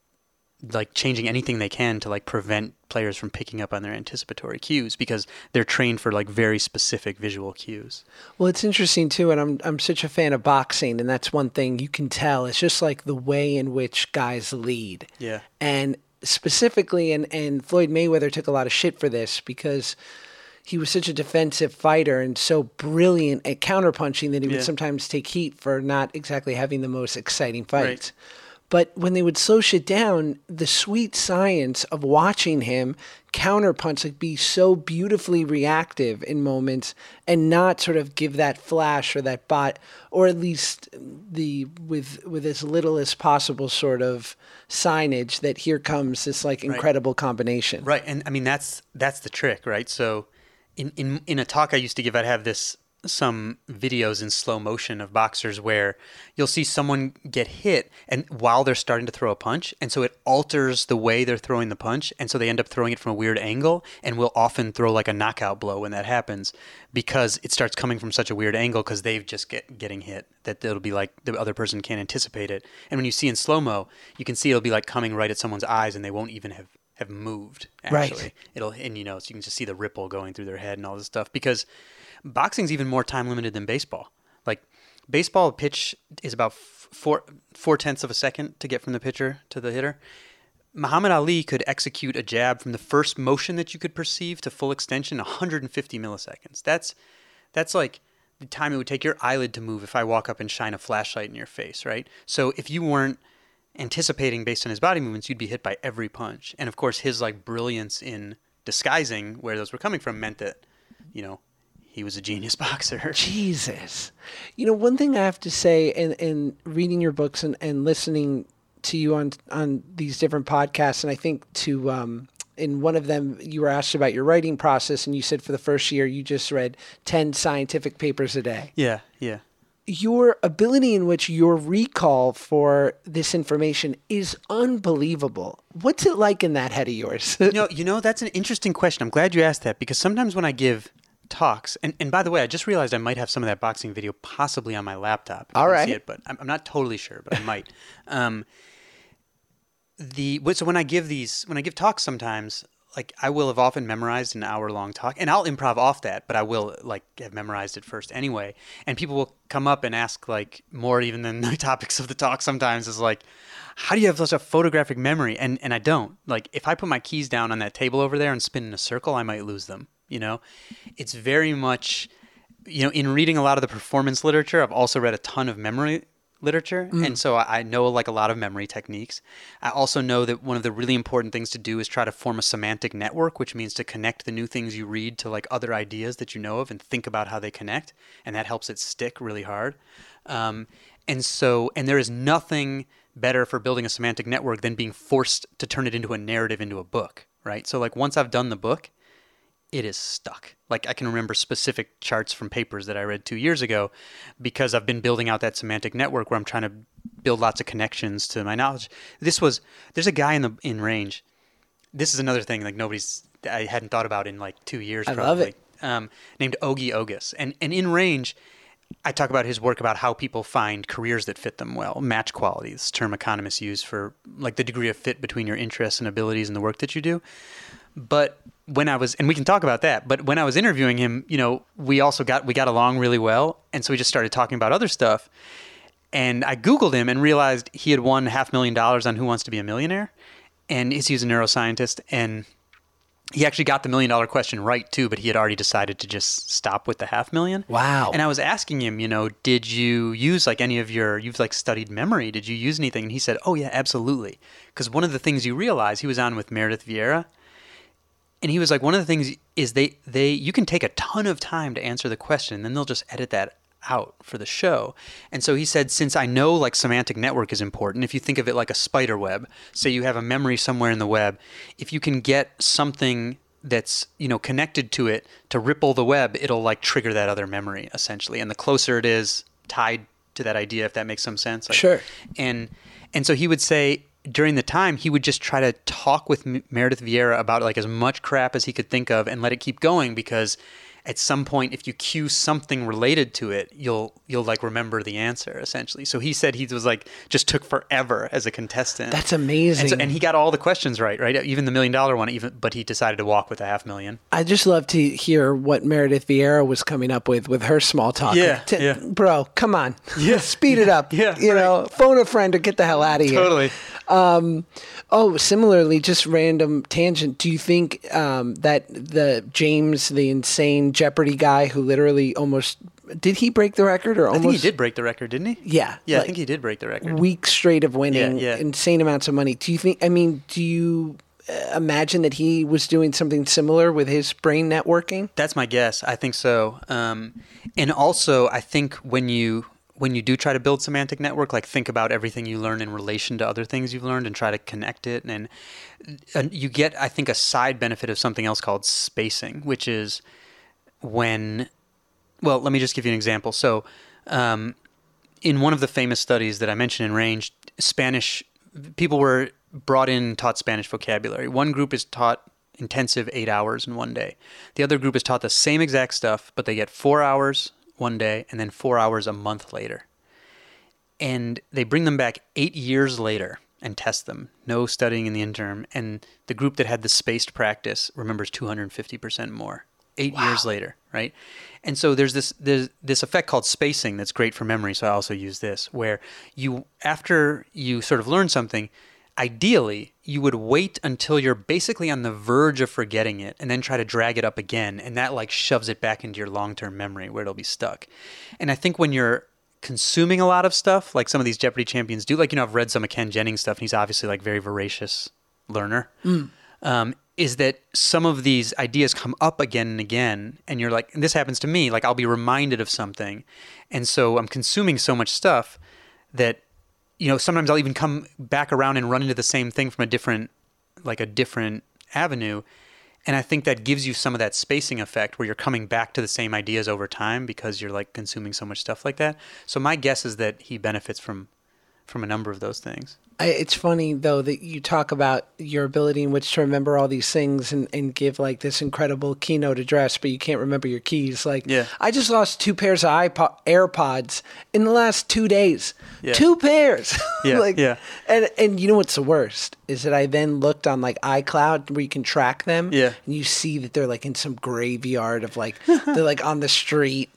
like changing anything they can to like prevent players from picking up on their anticipatory cues because they're trained for like very specific visual cues. Well, it's interesting too, and I'm I'm such a fan of boxing, and that's one thing you can tell. It's just like the way in which guys lead. Yeah. And specifically, and and Floyd Mayweather took a lot of shit for this because he was such a defensive fighter and so brilliant at counterpunching that he Yeah. would sometimes take heat for not exactly having the most exciting fights. But when they would slow shit down, the sweet science of watching him counterpunch, like be so beautifully reactive in moments and not sort of give that flash or that bot, or at least the with with as little as possible sort of signage that here comes this like incredible combination. Right, and I mean that's that's the trick, right? So, in in in a talk I used to give, I'd have this some videos in slow motion of boxers where you'll see someone get hit and while they're starting to throw a punch and so it alters the way they're throwing the punch and so they end up throwing it from a weird angle and will often throw like a knockout blow when that happens because it starts coming from such a weird angle because they've just get getting hit that it'll be like the other person can't anticipate it and when you see in slow mo you can see it'll be like coming right at someone's eyes and they won't even have have moved actually Right. it'll and you know so you can just see the ripple going through their head and all this stuff because boxing's even more time limited than baseball like baseball pitch is about four four tenths of a second to get from the pitcher to the hitter Muhammad Ali could execute a jab from the first motion that you could perceive to full extension 150 milliseconds. That's that's like the time it would take your eyelid to move if I walk up and shine a flashlight in your face, right? So if you weren't anticipating based on his body movements, you'd be hit by every punch. And of course, his like brilliance in disguising where those were coming from meant that, you know, he was a genius boxer. Jesus. You know, one thing I have to say in, in reading your books and, and listening to you on on these different podcasts, and I think to um, in one of them you were asked about your writing process, and you said for the first year you just read ten scientific papers a day. Yeah, yeah. Your ability in which your recall for this information is unbelievable. What's it like in that head of yours? you know, you know, that's an interesting question. I'm glad you asked that because sometimes when I give talks, and, and by the way, I just realized I might have some of that boxing video possibly on my laptop. All. See it, but I'm, I'm not totally sure, but I might. Um, the so when I give these when I give talks sometimes like I will have often memorized an hour long talk and I'll improv off that but I will like have memorized it first anyway and people will come up and ask like more even than the topics of the talk sometimes is like how do you have such a photographic memory and and I don't like if I put my keys down on that table over there and spin in a circle I might lose them you know it's very much you know in reading a lot of the performance literature I've also read a ton of memory literature and so I I know like a lot of memory techniques. I also know that one of the really important things to do is try to form a semantic network, which means to connect the new things you read to like other ideas that you know of and think about how they connect, and that helps it stick really hard. Um, and so, and there is nothing better for building a semantic network than being forced to turn it into a narrative into a book, right? So like once I've done the book, it is stuck. Like I can remember specific charts from papers that I read two years ago because I've been building out that semantic network where I'm trying to build lots of connections to my knowledge. This was there's a guy in the in range. This is another thing like nobody's I hadn't thought about in like two years. I probably, love it. Um, named Ogi Ogas, and and in range. I talk about his work about how people find careers that fit them well, match quality. This term economists use for like the degree of fit between your interests and abilities and the work that you do but when I was and we can talk about that, but when I was interviewing him, you know, we also got we got along really well, and so we just started talking about other stuff. And I googled him and realized he had won half million dollars on Who Wants to Be a Millionaire, and he's he's a neuroscientist and he actually got the million dollar question right too, but he had already decided to just stop with the half million. Wow. And I was asking him, you know, did you use like any of your, you've like studied memory, did you use anything? And he said, oh yeah, absolutely. Because one of the things you realize, he was on with Meredith Vieira, and he was like, one of the things is they, they, you can take a ton of time to answer the question, and then they'll just edit that out for the show. And so he said, since I know like semantic network is important, if you think of it like a spider web, say you have a memory somewhere in the web, if you can get something that's you know connected to it to ripple the web, it'll like trigger that other memory essentially. And the closer it is tied to that idea, if that makes some sense. Like- Sure. And and so he would say during the time he would just try to talk with M- Meredith Vieira about like as much crap as he could think of and let it keep going because at some point if you cue something related to it you'll you'll like remember the answer essentially so he said he was like just took forever as a contestant That's amazing. and, so, and he got all the questions right right even the million dollar one even but he decided to walk with a half million I just love to hear what Meredith Vieira was coming up with with her small talk. Yeah, yeah. Bro, come on. Yeah, Speed it up. yeah, You know, phone a friend or get the hell out of here. totally um, Oh, similarly, just random tangent. Do you think um, that the James, the insane Jeopardy guy who literally almost did he break the record or i almost think he did break the record didn't he Yeah, yeah i think he did break the record weeks straight of winning Yeah, yeah. insane amounts of money? Do you think? I mean, do you uh, imagine that he was doing something similar with his brain networking? That's my guess. I think so. Um, and also, I think when you when you do try to build semantic network, like think about everything you learn in relation to other things you've learned and try to connect it, and, and you get, I think, a side benefit of something else called spacing, which is when. Well, let me just give you an example. So, um, in one of the famous studies that I mentioned in Range, Spanish people were brought in taught Spanish vocabulary. One group is taught intensive eight hours in one day. The other group is taught the same exact stuff, but they get four hours one day and then four hours a month later. And they bring them back eight years later and test them. No studying in the interim. And the group that had the spaced practice remembers 250% more. Eight years later, right? And so there's this there's this effect called spacing that's great for memory. So I also use this where you after you sort of learn something, ideally you would wait until you're basically on the verge of forgetting it and then try to drag it up again and that like shoves it back into your long-term memory where it'll be stuck and i think when you're consuming a lot of stuff, like some of these Jeopardy champions do. Like you know, I've read some of Ken Jennings stuff, and he's obviously like very voracious learner. Um, is that some of these ideas come up again and again, and you're like, and this happens to me. Like I'll be reminded of something, and so I'm consuming so much stuff that you know sometimes I'll even come back around and run into the same thing from a different, like a different avenue. And I think that gives you some of that spacing effect where you're coming back to the same ideas over time because you're like consuming so much stuff like that. So my guess is that he benefits from from a number of those things. I, it's funny though that you talk about your ability in which to remember all these things and, and give like this incredible keynote address, but you can't remember your keys. Like, Yeah. I just lost two pairs of iPod, AirPods in the last two days. Yeah. Two pairs. Yeah, like, yeah. And and you know what's the worst is that I then looked on like iCloud where you can track them. Yeah. And you see that they're like in some graveyard of like they're like on the street.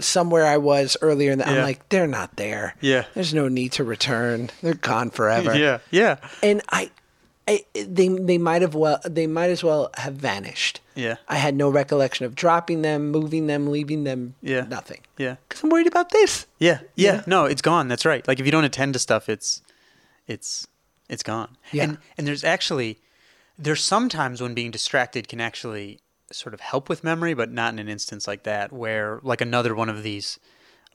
Somewhere I was earlier, and I'm like, they're not there. Yeah. there's no need to return. They're gone forever Yeah, yeah, and I, I they they might have well they might as well have vanished. Yeah. I had no recollection of dropping them, moving them, leaving them. Yeah. nothing. yeah, Because I'm worried about this. yeah, yeah. Yeah. No, it's gone. That's right. Like if you don't attend to stuff, it's it's it's gone. Yeah. And and there's actually there's sometimes when being distracted can actually sort of help with memory, but not in an instance like that where like another one of these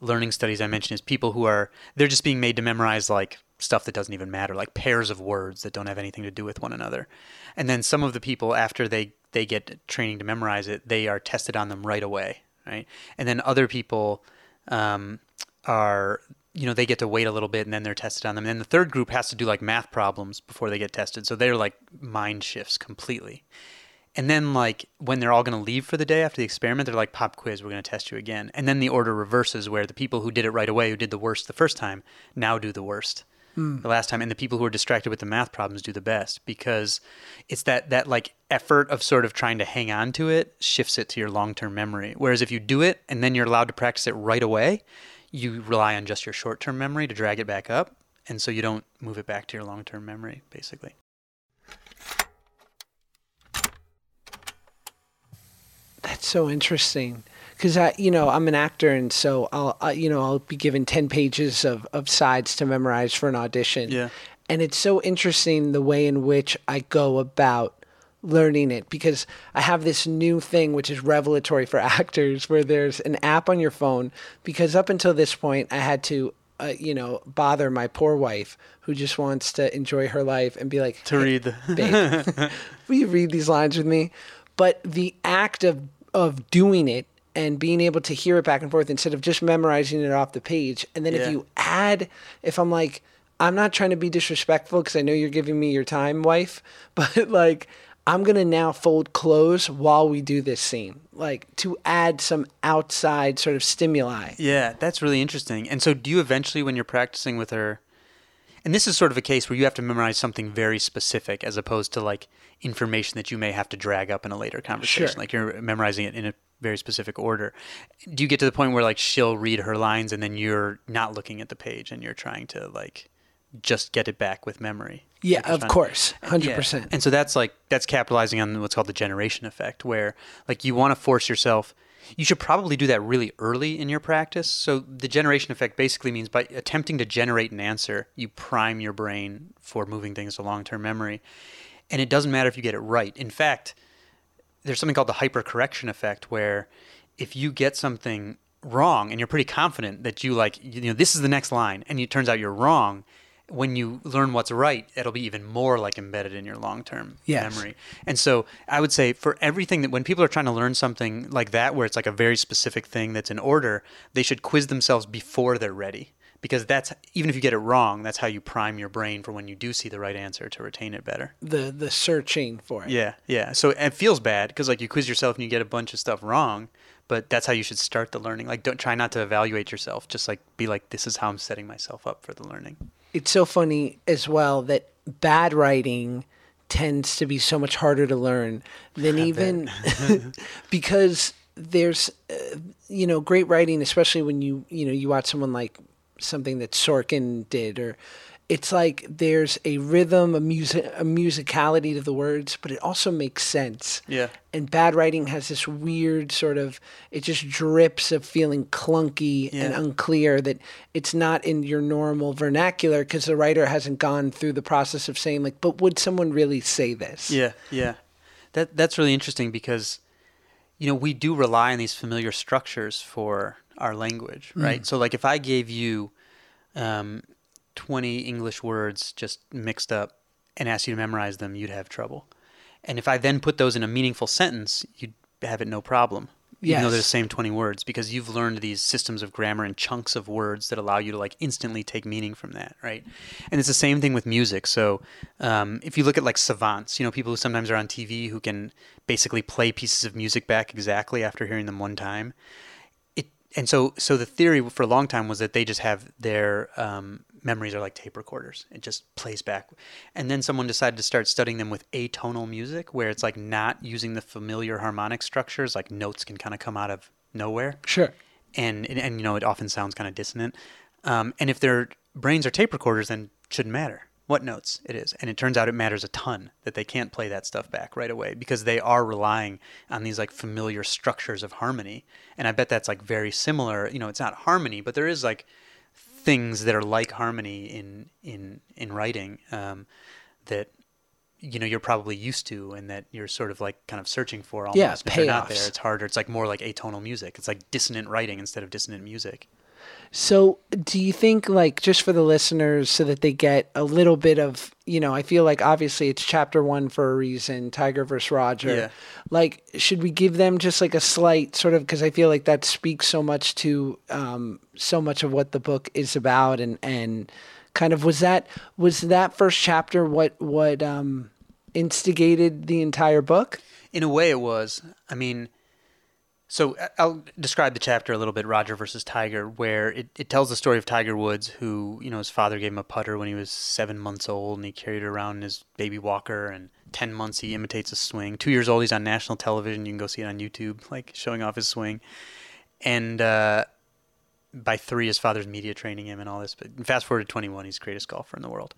learning studies I mentioned is people who are they're just being made to memorize like stuff that doesn't even matter, like pairs of words that don't have anything to do with one another. And then some of the people after they they get training to memorize it, they are tested on them right away, right? And then other people um, are you know they get to wait a little bit and then they're tested on them. And then the third group has to do like math problems before they get tested, so they're like mind shifts completely. And then, like, when they're all going to leave for the day after the experiment, they're like, pop quiz, we're going to test you again. And then the order reverses where the people who did it right away, who did the worst the first time, now do the worst hmm. the last time. And the people who are distracted with the math problems do the best because it's that, that like effort of sort of trying to hang on to it shifts it to your long term memory. Whereas if you do it and then you're allowed to practice it right away, you rely on just your short term memory to drag it back up. And so you don't move it back to your long term memory, basically. That's so interesting. Because I, you know, I'm an actor, and so I'll, I, you know, I'll be given ten pages of, of sides to memorize for an audition. Yeah. And it's so interesting the way in which I go about learning it because I have this new thing which is revelatory for actors where there's an app on your phone because up until this point I had to uh, you know bother my poor wife who just wants to enjoy her life and be like To "Hey, read the- babe, will you read these lines with me but the act of of doing it and being able to hear it back and forth instead of just memorizing it off the page and then Yeah. if you add if i'm like i'm not trying to be disrespectful because i know you're giving me your time wife but like i'm gonna now fold clothes while we do this scene like to add some outside sort of stimuli Yeah, that's really interesting. And so, do you eventually, when you're practicing with her, and this is sort of a case where you have to memorize something very specific as opposed to like information that you may have to drag up in a later conversation. Sure. Like you're memorizing it in a very specific order. Do you get to the point where like she'll read her lines and then you're not looking at the page and you're trying to like just get it back with memory? yeah of course 100% yeah. And so that's like that's capitalizing on what's called the generation effect, where like you want to force yourself. You should probably do that really early in your practice. So the generation effect basically means by attempting to generate an answer, you prime your brain for moving things to long-term memory. And it doesn't matter if you get it right. In fact, there's something called the hypercorrection effect where if you get something wrong and you're pretty confident that you like you know this is the next line and it turns out you're wrong when you learn what's right it'll be even more like embedded in your long-term Yes. memory and so i would say for everything that when people are trying to learn something like that where it's like a very specific thing that's in order they should quiz themselves before they're ready because that's even if you get it wrong that's how you prime your brain for when you do see the right answer to retain it better the the searching for it yeah, yeah. So it feels bad because like you quiz yourself and you get a bunch of stuff wrong, but that's how you should start the learning. Like don't try not to evaluate yourself. Just like be like, this is how I'm setting myself up for the learning. it's so funny as well that bad writing tends to be so much harder to learn than even because there's uh, you know great writing especially when you you know you watch someone like something that Sorkin did or it's like there's a rhythm, a music, a musicality to the words, but it also makes sense. Yeah. And bad writing has this weird sort of it just drips of feeling clunky and unclear that it's not in your normal vernacular because the writer hasn't gone through the process of saying like, but would someone really say this? Yeah, yeah. That that's really interesting because you know, we do rely on these familiar structures for our language, right? So like if I gave you um, 20 English words just mixed up and asked you to memorize them, you'd have trouble. And if I then put those in a meaningful sentence, you'd have it no problem. Even though they're the same 20 words, because you've learned these systems of grammar and chunks of words that allow you to like instantly take meaning from that, right? And it's the same thing with music. So um, if you look at like savants, you know, people who sometimes are on TV who can basically play pieces of music back exactly after hearing them one time, and so so the theory for a long time was that they just have their um, memories are like tape recorders. It just plays back. And then someone decided to start studying them with atonal music where it's like not using the familiar harmonic structures like notes can kind of come out of nowhere. Sure. and and, and you know it often sounds kind of dissonant. Um, and if their brains are tape recorders then it shouldn't matter what notes it is and it turns out it matters a ton that they can't play that stuff back right away because they are relying on these like familiar structures of harmony and i bet that's like very similar you know it's not harmony but there is like things that are like harmony in in in writing um, that you know you're probably used to and that you're sort of like kind of searching for almost. Yeah, if they're not there, it's harder. It's like more like atonal music. It's like dissonant writing instead of dissonant music. So, do you think, like, just for the listeners, so that they get a little bit of, you know, I feel like obviously it's chapter one for a reason, Tiger versus Roger. Yeah. Like, should we give them just like a slight sort of, because I feel like that speaks so much to um, so much of what the book is about, and and kind of was that was that first chapter what what um, instigated the entire book? In a way, it was. I mean, so I- I'll describe the chapter a little bit, Roger versus Tiger, where it, it tells the story of Tiger Woods, who, you know, his father gave him a putter when he was seven months old, and he carried it around in his baby walker, and 10 months he imitates a swing. Two years old, he's on national television. You can go see it on YouTube, like showing off his swing. And uh, by three, his father's media training him and all this. But fast forward to 21, he's the greatest golfer in the world.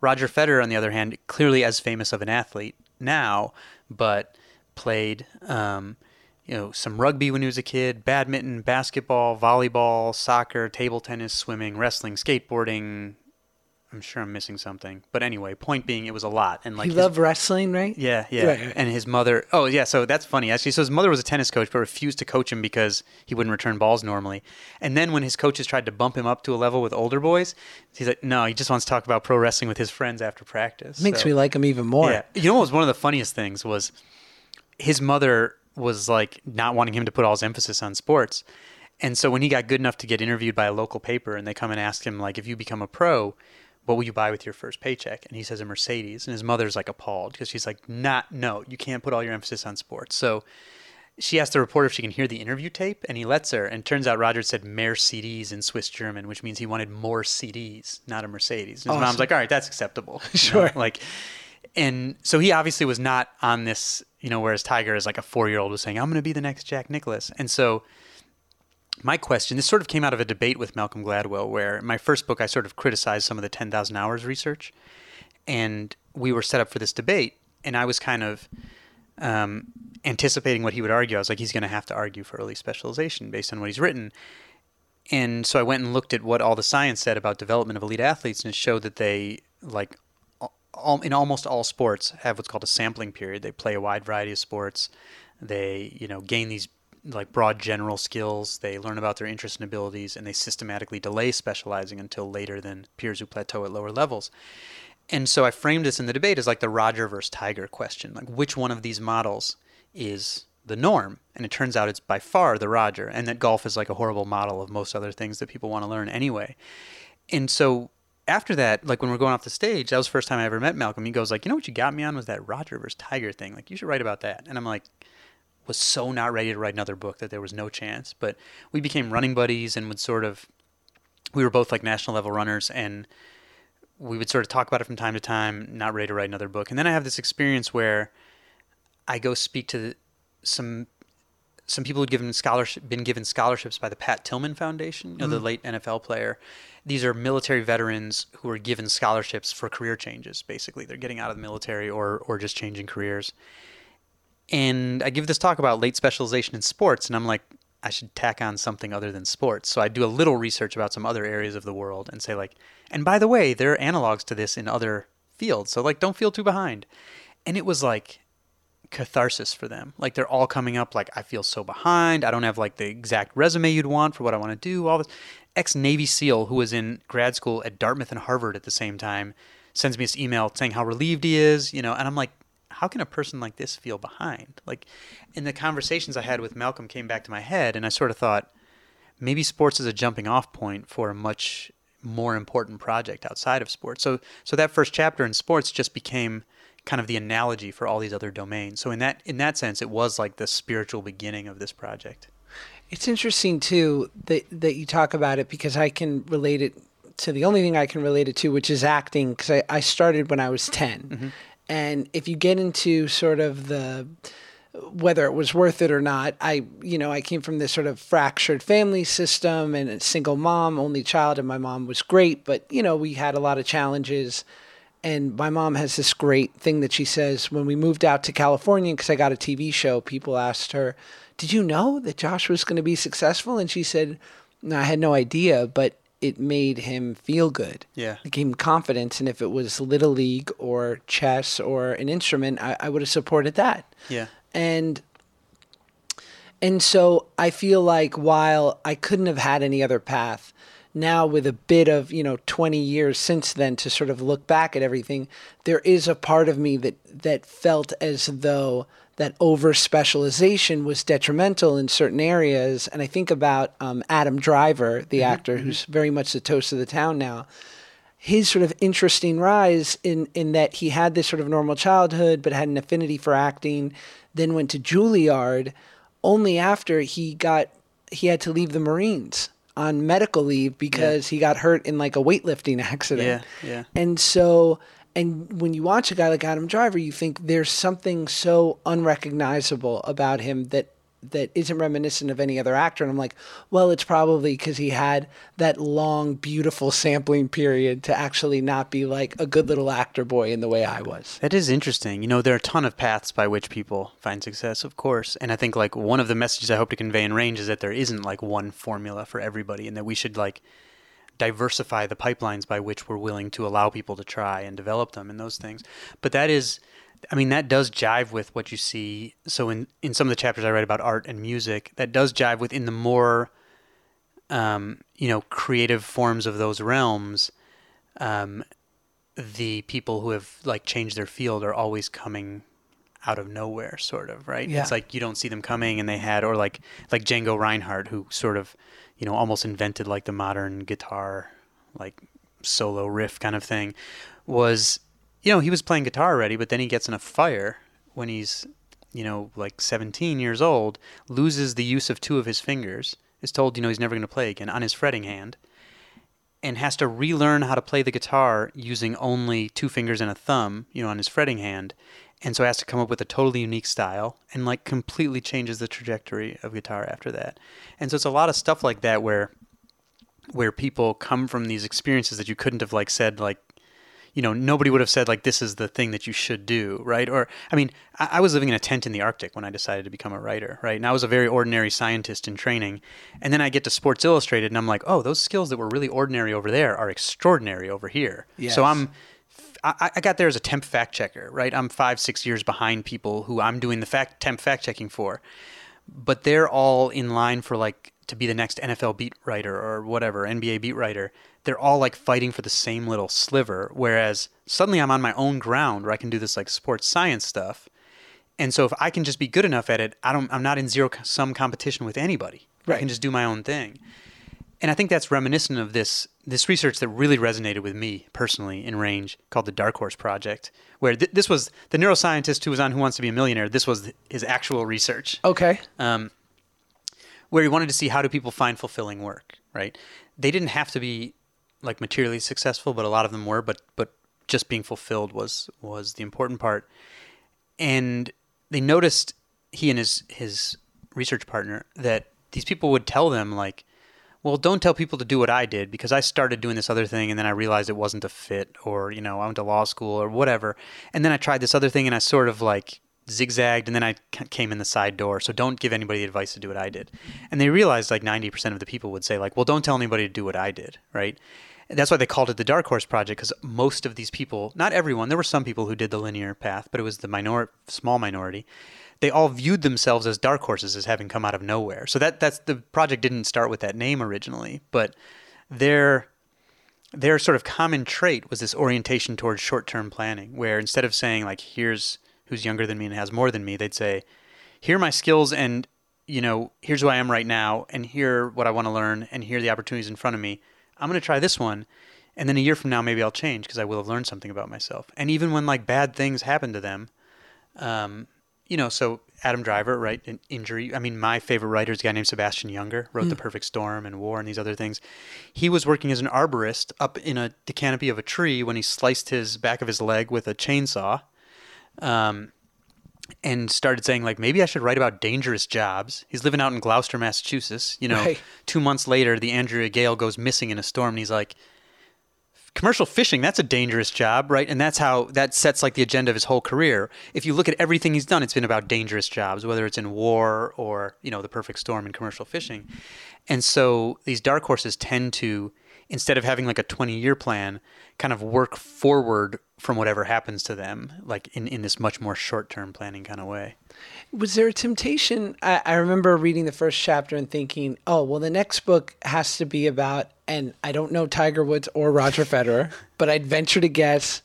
Roger Federer, on the other hand, clearly as famous of an athlete now, but played, um, you know, some rugby when he was a kid, badminton, basketball, volleyball, soccer, table tennis, swimming, wrestling, skateboarding. I'm sure I'm missing something, but anyway, point being, it was a lot. And like He his- loved wrestling, right? yeah, yeah. Right, right. And his mother, oh, yeah, so that's funny. Actually, so his mother was a tennis coach, but refused to coach him because he wouldn't return balls normally. And then when his coaches tried to bump him up to a level with older boys, he's like, no, he just wants to talk about pro wrestling with his friends after practice. Makes So- me like him even more. yeah. You know what was one of the funniest things was his mother was like not wanting him to put all his emphasis on sports. And so when he got good enough to get interviewed by a local paper and they come and ask him like if you become a pro, what will you buy with your first paycheck? And he says a Mercedes and his mother's like appalled because she's like not no, you can't put all your emphasis on sports. So she asked the reporter if she can hear the interview tape, and he lets her. And turns out Roger said Mercedes in Swiss German, which means he wanted more CDs, not a Mercedes. And his oh, mom's Awesome. like, all right, that's acceptable. You know, Sure. Like, and so he obviously was not on this, you know, whereas Tiger is like a four year old was saying, I'm going to be the next Jack Nicklaus. And so my question, this sort of came out of a debate with Malcolm Gladwell, where in my first book, I sort of criticized some of the 10,000 hours research. And we were set up for this debate. And I was kind of um, anticipating what he would argue. I was like, he's going to have to argue for early specialization based on what he's written. And so I went and looked at what all the science said about development of elite athletes, and it showed that they, like, all, in almost all sports, have what's called a sampling period. They play a wide variety of sports. They, you know, gain these like broad general skills. They learn about their interests and abilities, and they systematically delay specializing until later than peers who plateau at lower levels. And so I framed this in the debate as like the Roger versus Tiger question. Like, which one of these models is the norm? And it turns out it's by far the Roger, and that golf is like a horrible model of most other things that people want to learn anyway. And so after that, like when we're going off the stage, that was the first time I ever met Malcolm. He goes like, you know what you got me on was that Roger versus Tiger thing. Like, you should write about that. And I'm like, was so not ready to write another book that there was no chance. But we became running buddies and would sort of, we were both like national level runners and we would sort of talk about it from time to time, not ready to write another book. And then I have this experience where I go speak to some some people had given scholarship, been given scholarships by the Pat Tillman Foundation, you know, the mm-hmm. late NFL player. These are military veterans who are given scholarships for career changes. Basically, they're getting out of the military or or just changing careers. And I give this talk about late specialization in sports, and I'm like, I should tack on something other than sports. So I do a little research about some other areas of the world and say like, and by the way, there are analogs to this in other fields. So like, don't feel too behind. And it was like catharsis for them. Like they're all coming up like I feel so behind. I don't have like the exact resume you'd want for what I want to do. All this ex Navy SEAL who was in grad school at Dartmouth and Harvard at the same time sends me this email saying how relieved he is, you know, and I'm like, how can a person like this feel behind? Like in the conversations I had with Malcolm came back to my head and I sort of thought maybe sports is a jumping off point for a much more important project outside of sports. So so that first chapter in sports just became kind of the analogy for all these other domains. So in that in that sense, it was like the spiritual beginning of this project. It's interesting too that that you talk about it because I can relate it to the only thing I can relate it to, which is acting. Because I, I started when I was 10 mm-hmm. and if you get into sort of the whether it was worth it or not, I you know I came from this sort of fractured family system and a single mom, only child, and my mom was great, but you know we had a lot of challenges and my mom has this great thing that she says when we moved out to California because I got a TV show. People asked her, "Did you know that Josh was going to be successful?" And she said, "No, I had no idea, but it made him feel good. Yeah. it gave him confidence. And if it was little league or chess or an instrument, I, I would have supported that. Yeah. And and so I feel like while I couldn't have had any other path, now with a bit of, you know, 20 years since then to sort of look back at everything, there is a part of me that that felt as though that over specialization was detrimental in certain areas. And I think about um, Adam Driver, the actor who's very much the toast of the town now. His sort of interesting rise in in that he had this sort of normal childhood but had an affinity for acting then went to Juilliard. Only after he got he had to leave the Marines on medical leave because he got hurt in like a weightlifting accident. Yeah, yeah. And so and when you watch a guy like Adam Driver, you think there's something so unrecognizable about him that that isn't reminiscent of any other actor. And I'm like, well, it's probably because he had that long, beautiful sampling period to actually not be like a good little actor boy in the way I was. That is interesting. You know, there are a ton of paths by which people find success, of course. And I think like one of the messages I hope to convey in range is that there isn't like one formula for everybody and that we should like diversify the pipelines by which we're willing to allow people to try and develop them and those things. But that is I mean that does jive with what you see. So in in some of the chapters I write about art and music, that does jive within the more um, you know, creative forms of those realms. Um, the people who have like changed their field are always coming out of nowhere sort of right Yeah. it's like you don't see them coming and they had or like like django reinhardt who sort of you know almost invented like the modern guitar like solo riff kind of thing was you know he was playing guitar already but then he gets in a fire when he's you know like 17 years old loses the use of two of his fingers is told you know he's never going to play again on his fretting hand and has to relearn how to play the guitar using only two fingers and a thumb, you know, on his fretting hand. And so has to come up with a totally unique style and like completely changes the trajectory of guitar after that. And so it's a lot of stuff like that where where people come from these experiences that you couldn't have like said like you know nobody would have said like this is the thing that you should do right? Or i mean I, I was living in a tent in the arctic when i decided to become a writer right? And i was a very ordinary scientist in training. And then i get to sports illustrated and i'm like oh those skills that were really ordinary over there are extraordinary over here. Yes. so i'm I, I got there as a temp fact checker, right? I'm five, six years behind people who I'm doing the fact temp fact checking for, but they're all in line for like to be the next NFL beat writer or whatever NBA beat writer. They're all like fighting for the same little sliver. Whereas suddenly I'm on my own ground where I can do this like sports science stuff. And so if I can just be good enough at it, I don't. I'm not in zero sum competition with anybody. I can just do my own thing and I think that's reminiscent of this this research that really resonated with me personally in range called the Dark Horse Project, where th- this was the neuroscientist who was on Who Wants to Be a Millionaire. This was his actual research, Okay. um, where he wanted to see how do people find fulfilling work. Right? They didn't have to be like materially successful, but a lot of them were. But but just being fulfilled was was the important part. And they noticed he and his his research partner that these people would tell them like, well, don't tell people to do what I did because I started doing this other thing and then I realized it wasn't a fit or, you know, I went to law school or whatever. And then I tried this other thing and I sort of like zigzagged and then I came in the side door. So don't give anybody the advice to do what I did. And they realized like 90% of the people would say like, well, don't tell anybody to do what I did, right? And that's why they called it the Dark Horse Project because most of these people, not everyone, there were some people who did the linear path, but it was the minor, small minority they all viewed themselves as dark horses as having come out of nowhere. So that that's the project didn't start with that name originally, but their their sort of common trait was this orientation towards short-term planning, where instead of saying like here's who's younger than me and has more than me, they'd say here are my skills and you know here's who I am right now and here what I want to learn and here are the opportunities in front of me. I'm going to try this one and then a year from now maybe I'll change because I will have learned something about myself. And even when like bad things happen to them, um, you know, so Adam Driver, right? An injury. I mean, my favorite writer is a guy named Sebastian Junger, wrote mm. The Perfect Storm and War and these other things. He was working as an arborist up in a the canopy of a tree when he sliced his back of his leg with a chainsaw. Um, and started saying like maybe I should write about dangerous jobs. He's living out in Gloucester, Massachusetts. You know, right. two months later, the Andrea Gail goes missing in a storm, and he's like, commercial fishing that's a dangerous job right and that's how that sets like the agenda of his whole career if you look at everything he's done it's been about dangerous jobs whether it's in war or you know the perfect storm in commercial fishing and so these dark horses tend to instead of having like a 20 year plan kind of work forward from whatever happens to them like in, in this much more short term planning kind of way was there a temptation? I, I, remember reading the first chapter and thinking, oh, well, the next book has to be about, and I don't know Tiger Woods or Roger Federer, but I'd venture to guess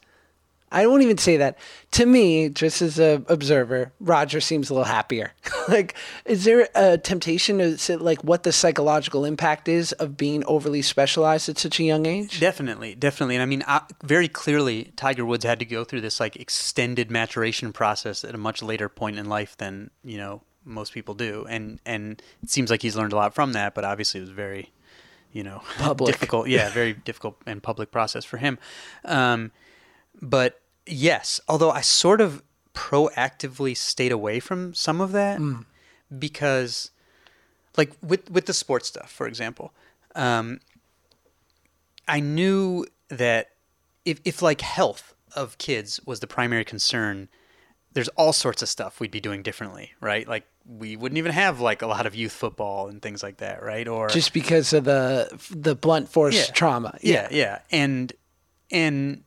I won't even say that. To me, just as a observer, Roger seems a little happier. like, is there a temptation to say like what the psychological impact is of being overly specialized at such a young age? Definitely, definitely. And I mean, uh, very clearly, Tiger Woods had to go through this like extended maturation process at a much later point in life than you know most people do, and and it seems like he's learned a lot from that. But obviously, it was very, you know, public. difficult. Yeah, very difficult and public process for him. Um, but yes, although I sort of proactively stayed away from some of that mm. because, like with with the sports stuff, for example, um, I knew that if if like health of kids was the primary concern, there's all sorts of stuff we'd be doing differently, right? Like we wouldn't even have like a lot of youth football and things like that, right? Or just because of the the blunt force yeah, trauma. Yeah. yeah, yeah, and and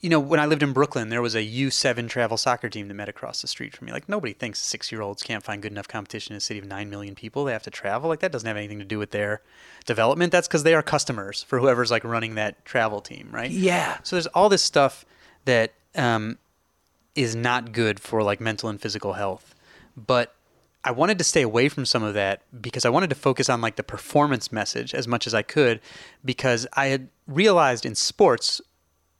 you know, when I lived in Brooklyn, there was a U7 travel soccer team that met across the street from me. Like, nobody thinks six year olds can't find good enough competition in a city of 9 million people. They have to travel. Like, that doesn't have anything to do with their development. That's because they are customers for whoever's like running that travel team, right? Yeah. So there's all this stuff that um, is not good for like mental and physical health. But I wanted to stay away from some of that because I wanted to focus on like the performance message as much as I could because I had realized in sports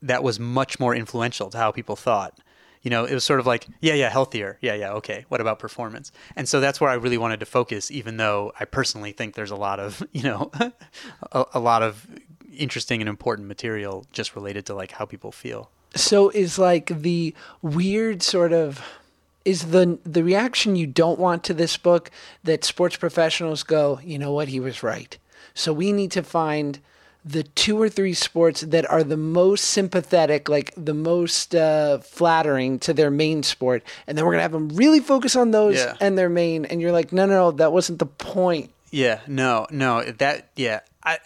that was much more influential to how people thought. You know, it was sort of like, yeah, yeah, healthier. Yeah, yeah, okay. What about performance? And so that's where I really wanted to focus, even though I personally think there's a lot of, you know, a, a lot of interesting and important material just related to like how people feel. So is like the weird sort of is the the reaction you don't want to this book that sports professionals go, you know what, he was right. So we need to find the two or three sports that are the most sympathetic, like the most uh, flattering to their main sport, and then we're gonna have them really focus on those yeah. and their main. And you're like, no, no, no, that wasn't the point. Yeah, no, no, that, yeah, I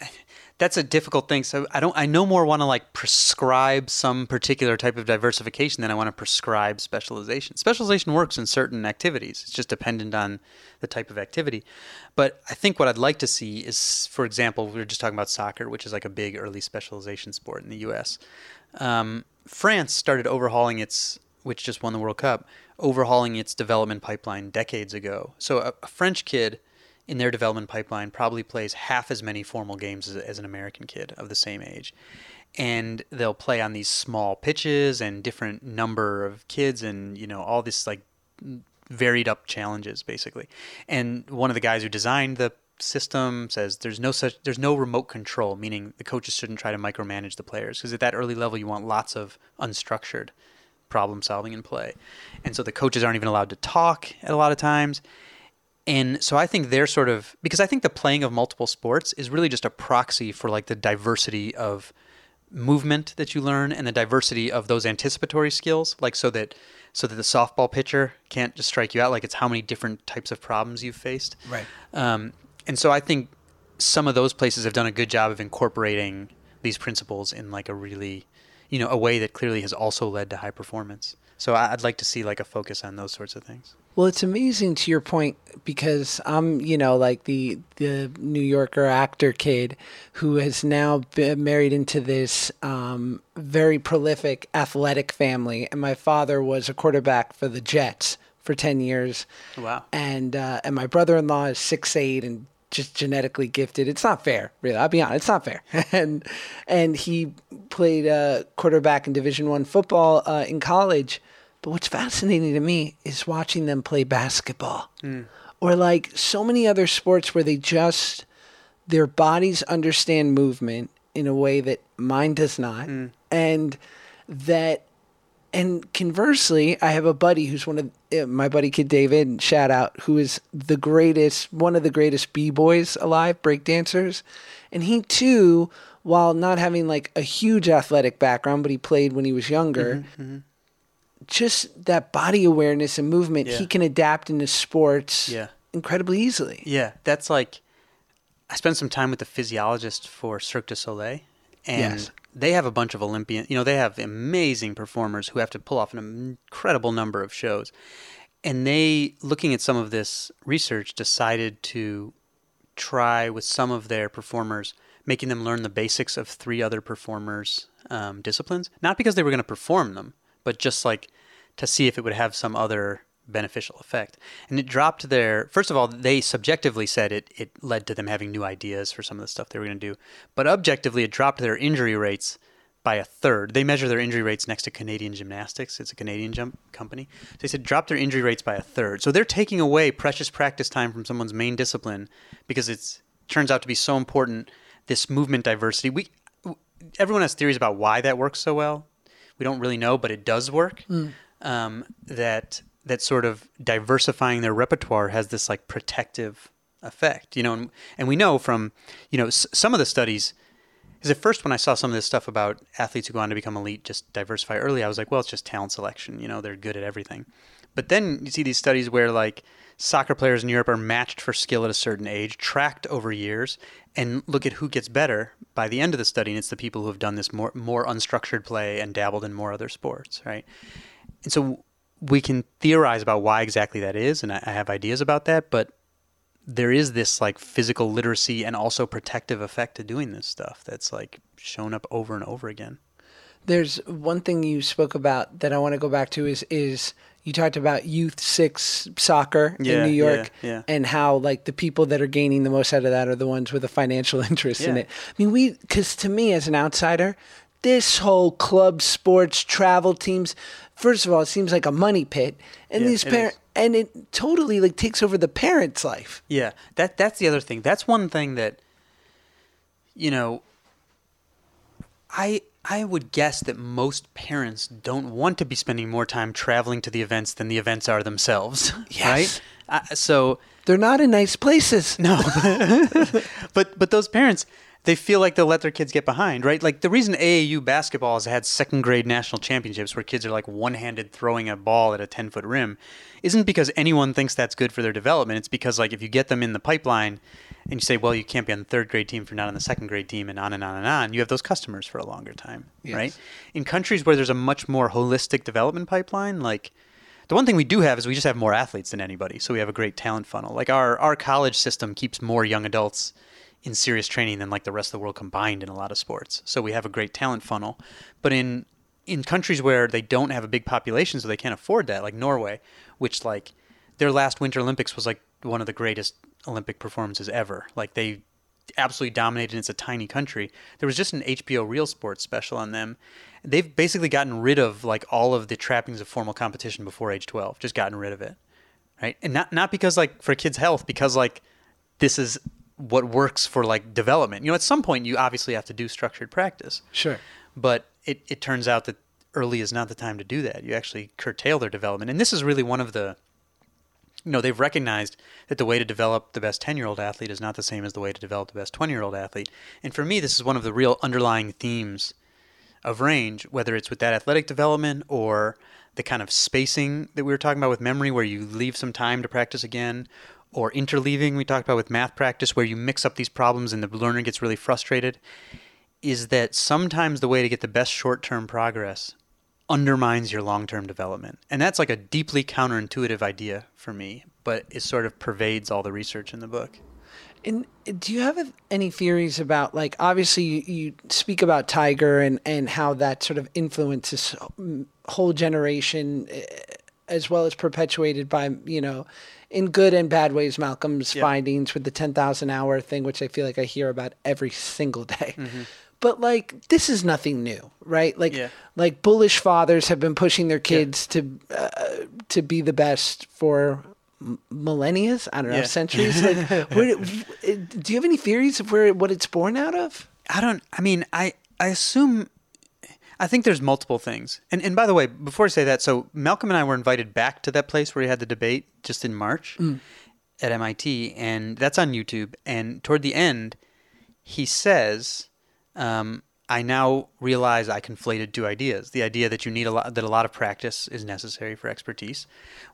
that's a difficult thing. So I don't. I no more want to like prescribe some particular type of diversification than I want to prescribe specialization. Specialization works in certain activities. It's just dependent on the type of activity. But I think what I'd like to see is, for example, we were just talking about soccer, which is like a big early specialization sport in the U.S. Um, France started overhauling its, which just won the World Cup, overhauling its development pipeline decades ago. So a, a French kid in their development pipeline probably plays half as many formal games as, as, an American kid of the same age. And they'll play on these small pitches and different number of kids and, you know, all this like varied up challenges basically. And one of the guys who designed the system says there's no such there's no remote control, meaning the coaches shouldn't try to micromanage the players because at that early level you want lots of unstructured problem solving and play. And so the coaches aren't even allowed to talk at a lot of times And so I think they're sort of because I think the playing of multiple sports is really just a proxy for like the diversity of movement that you learn and the diversity of those anticipatory skills like so that so that the softball pitcher can't just strike you out like it's how many different types of problems you've faced. Right. um, and so i think some of those places have done a good job of incorporating these principles in like a really you know a way that clearly has also led to high performance. So i'd like to see like a focus on those sorts of things Well, it's amazing to your point because I'm, you know, like the the New Yorker actor kid who has now been married into this um, very prolific athletic family, and my father was a quarterback for the Jets for ten years. Wow. And uh, and my brother-in-law is six eight and just genetically gifted. It's not fair, really. I'll be honest, it's not fair. and and he played uh, quarterback in Division One football uh, in college. But what's fascinating to me is watching them play basketball hmm. or like so many other sports where they just, their bodies understand movement in a way that mine does not. Hmm. And that, and conversely, I have a buddy who's one of uh, my buddy Kid David, shout out, who is the greatest, one of the greatest b boys alive, breakdancers, and he too, while not having like a huge athletic background, but he played when he was younger. Mm-hmm, mm-hmm. Just that body awareness and movement, he can adapt into sports Yeah. incredibly easily. Yeah, that's like I spent some time with the physiologist for Cirque du Soleil, and Yes. they have a bunch of Olympian. You know, they have amazing performers who have to pull off an incredible number of shows, and they, looking at some of this research, decided to try with some of their performers, making them learn the basics of three other performers' um, disciplines. Not because they were going to perform them, but just like to see if it would have some other beneficial effect. And it dropped their. First of all, they subjectively said it it led to them having new ideas for some of the stuff they were going to do, but objectively, it dropped their injury rates by a third. They measure their injury rates next to Canadian Gymnastics. It's a Canadian jump company. They said drop their injury rates by a third. So they're taking away precious practice time from someone's main discipline because it's turns out to be so important. This movement diversity. We everyone has theories about why that works so well. We don't really know, but it does work. Um, that that sort of diversifying their repertoire has this like protective effect, you know. And, and we know from you know s- some of the studies Is at first, when I saw some of this stuff about athletes who go on to become elite, just diversify early, I was like, well, it's just talent selection. You know, they're good at everything. But then you see these studies where like soccer players in Europe are matched for skill at a certain age, tracked over years, and look at who gets better by the end of the study. And it's the people who have done this more more unstructured play and dabbled in more other sports, right? And so we can theorize about why exactly that is, and I, I have ideas about that, but there is this like physical literacy and also protective effect to doing this stuff that's like shown up over and over again. There's one thing you spoke about that I want to go back to is is you talked about youth six soccer Yeah, in New York yeah, yeah. and how like the people that are gaining the most out of that are the ones with a financial interest in it. I mean, we because to me as an outsider, this whole club sports travel teams, first of all, it seems like a money pit, and these parents and it totally like takes over the parents' life. Yeah, that that's the other thing. That's one thing that you know I I would guess that most parents don't want to be spending more time traveling to the events than the events are themselves, Yes. right? Uh, so They're not in nice places. No. but but those parents, they feel like they'll let their kids get behind, right? Like the reason AAU basketball has had second grade national championships where kids are like one handed throwing a ball at a 10 foot rim isn't because anyone thinks that's good for their development. It's because like if you get them in the pipeline and you say, well, you can't be on the third grade team if you're not on the second grade team and on and on and on, you have those customers for a longer time, right? In countries where there's a much more holistic development pipeline, like the one thing we do have is we just have more athletes than anybody, so we have a great talent funnel. Like our our college system keeps more young adults in serious training than like the rest of the world combined in a lot of sports. So we have a great talent funnel. But in in countries where they don't have a big population, so they can't afford that, like Norway, which like their last Winter Olympics was like one of the greatest Olympic performances ever. Like they absolutely dominated. It's a tiny country. There was just an HBO Real Sports special on them. They've basically gotten rid of like all of the trappings of formal competition before age 12. Just gotten rid of it, right? And not not because like for kids' health, because like this is what works for like development. You know, at some point you obviously have to do structured practice. Sure. But it, it turns out that early is not the time to do that. You actually curtail their development. And this is really one of the you know, they've recognized that the way to develop the best 10 year old athlete is not the same as the way to develop the best 20 year old athlete. And for me, this is one of the real underlying themes of range, whether it's with that athletic development or the kind of spacing that we were talking about with memory, where you leave some time to practice again, or interleaving, we talked about with math practice, where you mix up these problems and the learner gets really frustrated, is that sometimes the way to get the best short term progress undermines your long term development. And that's like a deeply counterintuitive idea for me, but it sort of pervades all the research in the book. And do you have any theories about like obviously you, you speak about Tiger and and how that sort of influences whole generation eh, as well as perpetuated by you know in good and bad ways Malcolm's yeah. findings with the 10,000 hour thing which I feel like I hear about every single day. Mm-hmm. But like this is nothing new, right? Like yeah. like bullish fathers have been pushing their kids yeah. to uh, to be the best for millennia i don't know yeah. centuries like where, do you have any theories of where what it's born out of i don't i mean i i assume i think there's multiple things and and by the way before i say that so malcolm and i were invited back to that place where he had the debate just in march mm. at mit and that's on youtube and toward the end he says um, I now realize I conflated two ideas: the idea that you need a lot, that a lot of practice is necessary for expertise,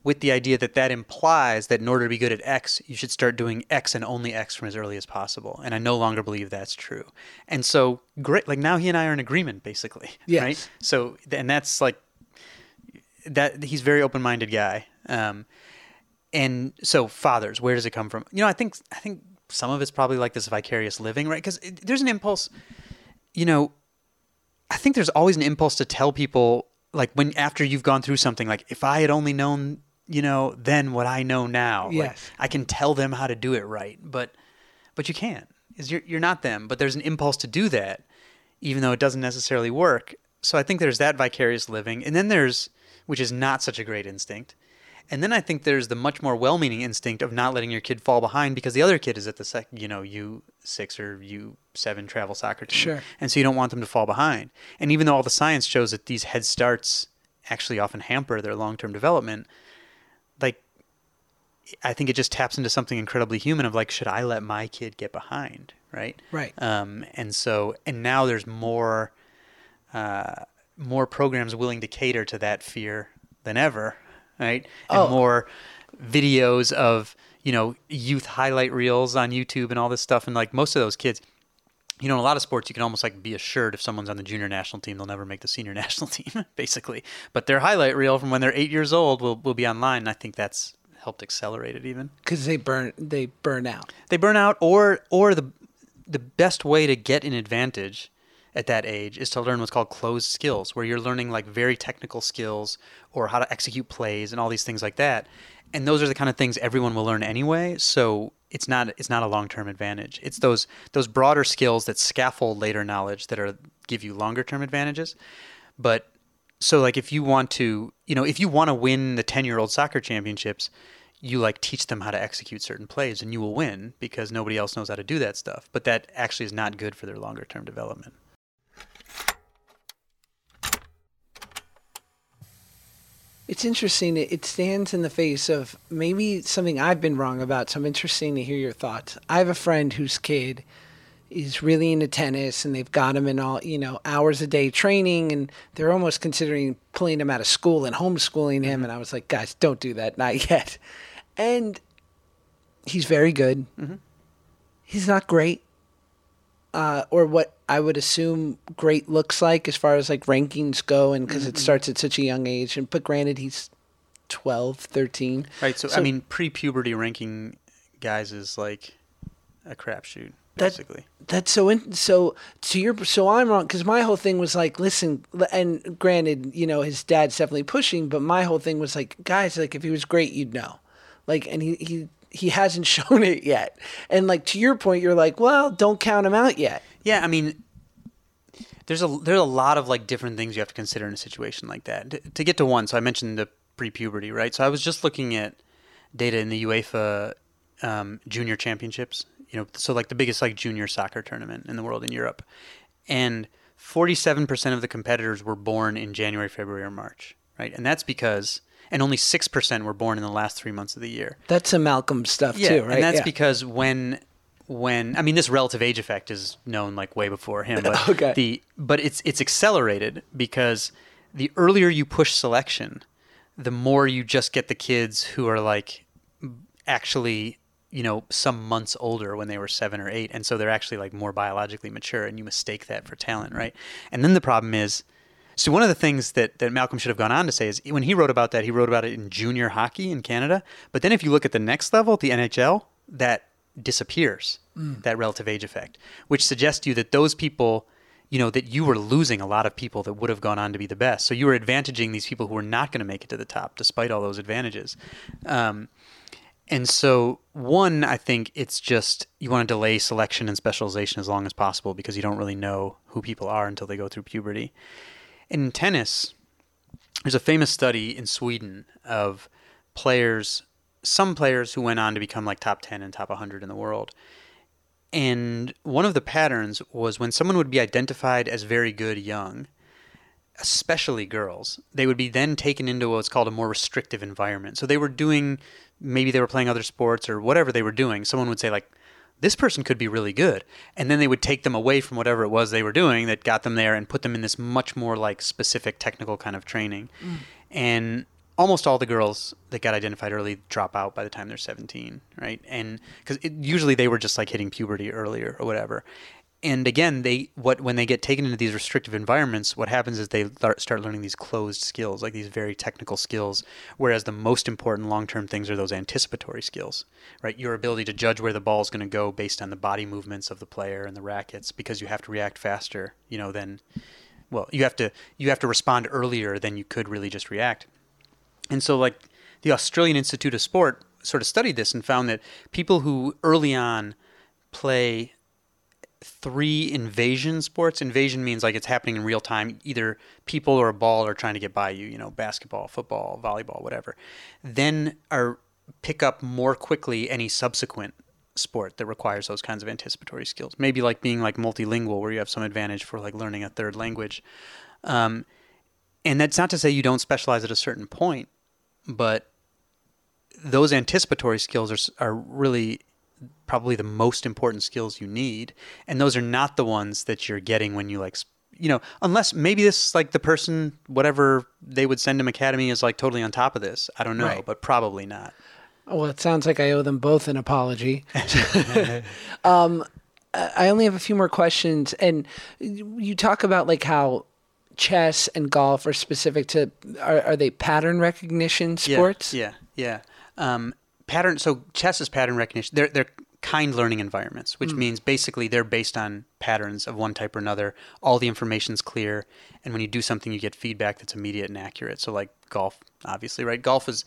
with the idea that that implies that in order to be good at X, you should start doing X and only X from as early as possible. And I no longer believe that's true. And so, great, like now he and I are in agreement, basically. Yes. Right. So, and that's like that. He's a very open-minded guy. Um, and so, fathers, where does it come from? You know, I think I think some of it's probably like this vicarious living, right? Because there's an impulse you know, I think there's always an impulse to tell people like when after you've gone through something like if I had only known, you know, then what I know now. Yes. Like, I can tell them how to do it right, but but you can't. Is you're you're not them, but there's an impulse to do that even though it doesn't necessarily work. So I think there's that vicarious living. And then there's which is not such a great instinct. And then I think there's the much more well-meaning instinct of not letting your kid fall behind because the other kid is at the sec, you know, U six or U seven travel soccer team, sure. and so you don't want them to fall behind. And even though all the science shows that these head starts actually often hamper their long-term development, like I think it just taps into something incredibly human of like, should I let my kid get behind, right? Right. Um, and so, and now there's more, uh, more programs willing to cater to that fear than ever right? And oh. more videos of you know youth highlight reels on YouTube and all this stuff. And like most of those kids, you know, in a lot of sports, you can almost like be assured if someone's on the junior national team, they'll never make the senior national team, basically. But their highlight reel from when they're eight years old will will be online. And I think that's helped accelerate it even because they burn they burn out. They burn out, or or the the best way to get an advantage at that age is to learn what's called closed skills, where you're learning like very technical skills or how to execute plays and all these things like that. And those are the kind of things everyone will learn anyway. So it's not it's not a long term advantage. It's those those broader skills that scaffold later knowledge that are give you longer term advantages. But so like if you want to you know if you want to win the ten year old soccer championships, you like teach them how to execute certain plays and you will win because nobody else knows how to do that stuff. But that actually is not good for their longer term development. It's interesting. It stands in the face of maybe something I've been wrong about. So I'm interesting to hear your thoughts. I have a friend whose kid is really into tennis and they've got him in all, you know, hours a day training and they're almost considering pulling him out of school and homeschooling him. And I was like, guys, don't do that. Not yet. And he's very good. Mm-hmm. He's not great uh, or what I would assume great looks like as far as like rankings go, and because mm-hmm. it starts at such a young age. And but granted, he's 12, 13. Right. So, so I mean, pre-puberty ranking guys is like a crapshoot. Basically, that, that's so. In, so to your, so I'm wrong because my whole thing was like, listen, and granted, you know, his dad's definitely pushing, but my whole thing was like, guys, like if he was great, you'd know, like, and he he he hasn't shown it yet. And like to your point, you're like, well, don't count him out yet. Yeah, I mean, there's a there's a lot of like different things you have to consider in a situation like that. To, to get to one, so I mentioned the pre-puberty, right? So I was just looking at data in the UEFA um, Junior Championships. You know, so like the biggest like junior soccer tournament in the world in Europe, and 47% of the competitors were born in January, February, or March right? And that's because and only six percent were born in the last three months of the year. That's some Malcolm stuff too, right? And that's Yeah. because when when I mean this relative age effect is known like way before him, but Okay. the but it's it's accelerated because the earlier you push selection, the more you just get the kids who are like actually you know some months older when they were seven or eight and so they're actually like more biologically mature and you mistake that for talent right and then the problem is so one of the things that, that malcolm should have gone on to say is when he wrote about that he wrote about it in junior hockey in canada but then if you look at the next level the nhl that disappears that relative age effect which suggests to you that those people you know that you were losing a lot of people that would have gone on to be the best so you were advantaging these people who were not going to make it to the top despite all those advantages um, and so, one, I think it's just you want to delay selection and specialization as long as possible because you don't really know who people are until they go through puberty. In tennis, there's a famous study in Sweden of players, some players who went on to become like top 10 and top 100 in the world. And one of the patterns was when someone would be identified as very good young, especially girls, they would be then taken into what's called a more restrictive environment. So they were doing, maybe they were playing other sports or whatever they were doing. Someone would say, like, this person could be really good. And then they would take them away from whatever it was they were doing that got them there and put them in this much more like specific technical kind of training. Mm. And almost all the girls that got identified early drop out by the time they're 17, right? And because usually they were just like hitting puberty earlier or whatever. And again, they what when they get taken into these restrictive environments, what happens is they start learning these closed skills, like these very technical skills. Whereas the most important long-term things are those anticipatory skills, right? Your ability to judge where the ball is going to go based on the body movements of the player and the rackets, because you have to react faster, you know, than well, you have to you have to respond earlier than you could really just react. And so, like, the Australian Institute of Sport sort of studied this and found that people who early on play three invasion sports, invasion means like it's happening in real time, either people or a ball are trying to get by you, you know, basketball, football, volleyball, whatever, then are pick up more quickly any subsequent sport that requires those kinds of anticipatory skills. Maybe like being like multilingual, where you have some advantage for like learning a third language. Um, and that's not to say you don't specialize at a certain point, but those anticipatory skills are, are really probably the most important skills you need. And those are not the ones that you're getting when you like, you know, unless maybe this, like the person, whatever they would send him academy is like totally on top of this. I don't know, Right. but probably not. Well, it sounds like I owe them both an apology. um, I I only have a few more questions, and you talk about like how chess and golf are specific to are, are they pattern recognition sports? Yeah, yeah. yeah. Um, pattern. So chess is pattern recognition. They're they're kind learning environments, which means basically they're based on patterns of one type or another. All the information's clear, and when you do something, you get feedback that's immediate and accurate. So like golf, obviously, right? Golf is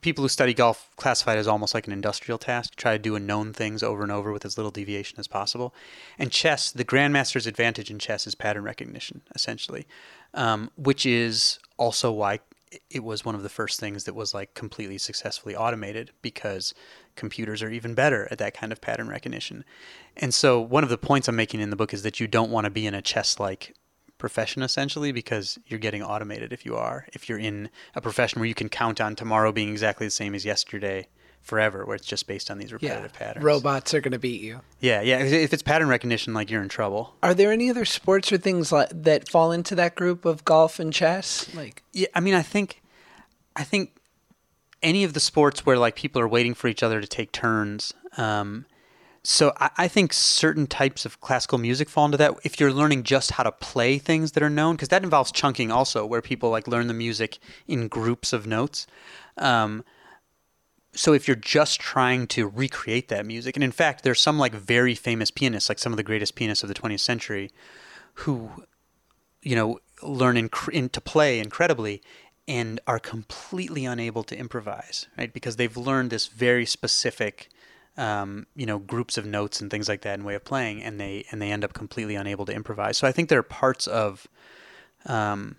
people who study golf classify it as almost like an industrial task. Try to do a known things over and over with as little deviation as possible. And chess, the grandmaster's advantage in chess is pattern recognition, essentially, um, which is also why it was one of the first things that was like completely successfully automated because computers are even better at that kind of pattern recognition. And so one of the points I'm making in the book is that you don't want to be in a chess like profession essentially because you're getting automated if you are. If you're in a profession where you can count on tomorrow being exactly the same as yesterday forever where it's just based on these Yeah, repetitive patterns. robots are going to beat you. Yeah, yeah, if it's pattern recognition like you're in trouble. Are there any other sports or things like that fall into that group of golf and chess? Like, Yeah, I mean, I think, I think any of the sports where like people are waiting for each other to take turns. Um, so I, think certain types of classical music fall into that. If you're learning just how to play things that are known, because that involves chunking also, where people like learn the music in groups of notes. Um, so if you're just trying to recreate that music, and in fact, there's some like very famous pianists, like some of the greatest pianists of the 20th century, who you know, learn inc- in, to play incredibly and are completely unable to improvise, right? Because they've learned this very specific, um, you know, groups of notes and things like that and way of playing, and they and they end up completely unable to improvise. So I think there are parts of, um,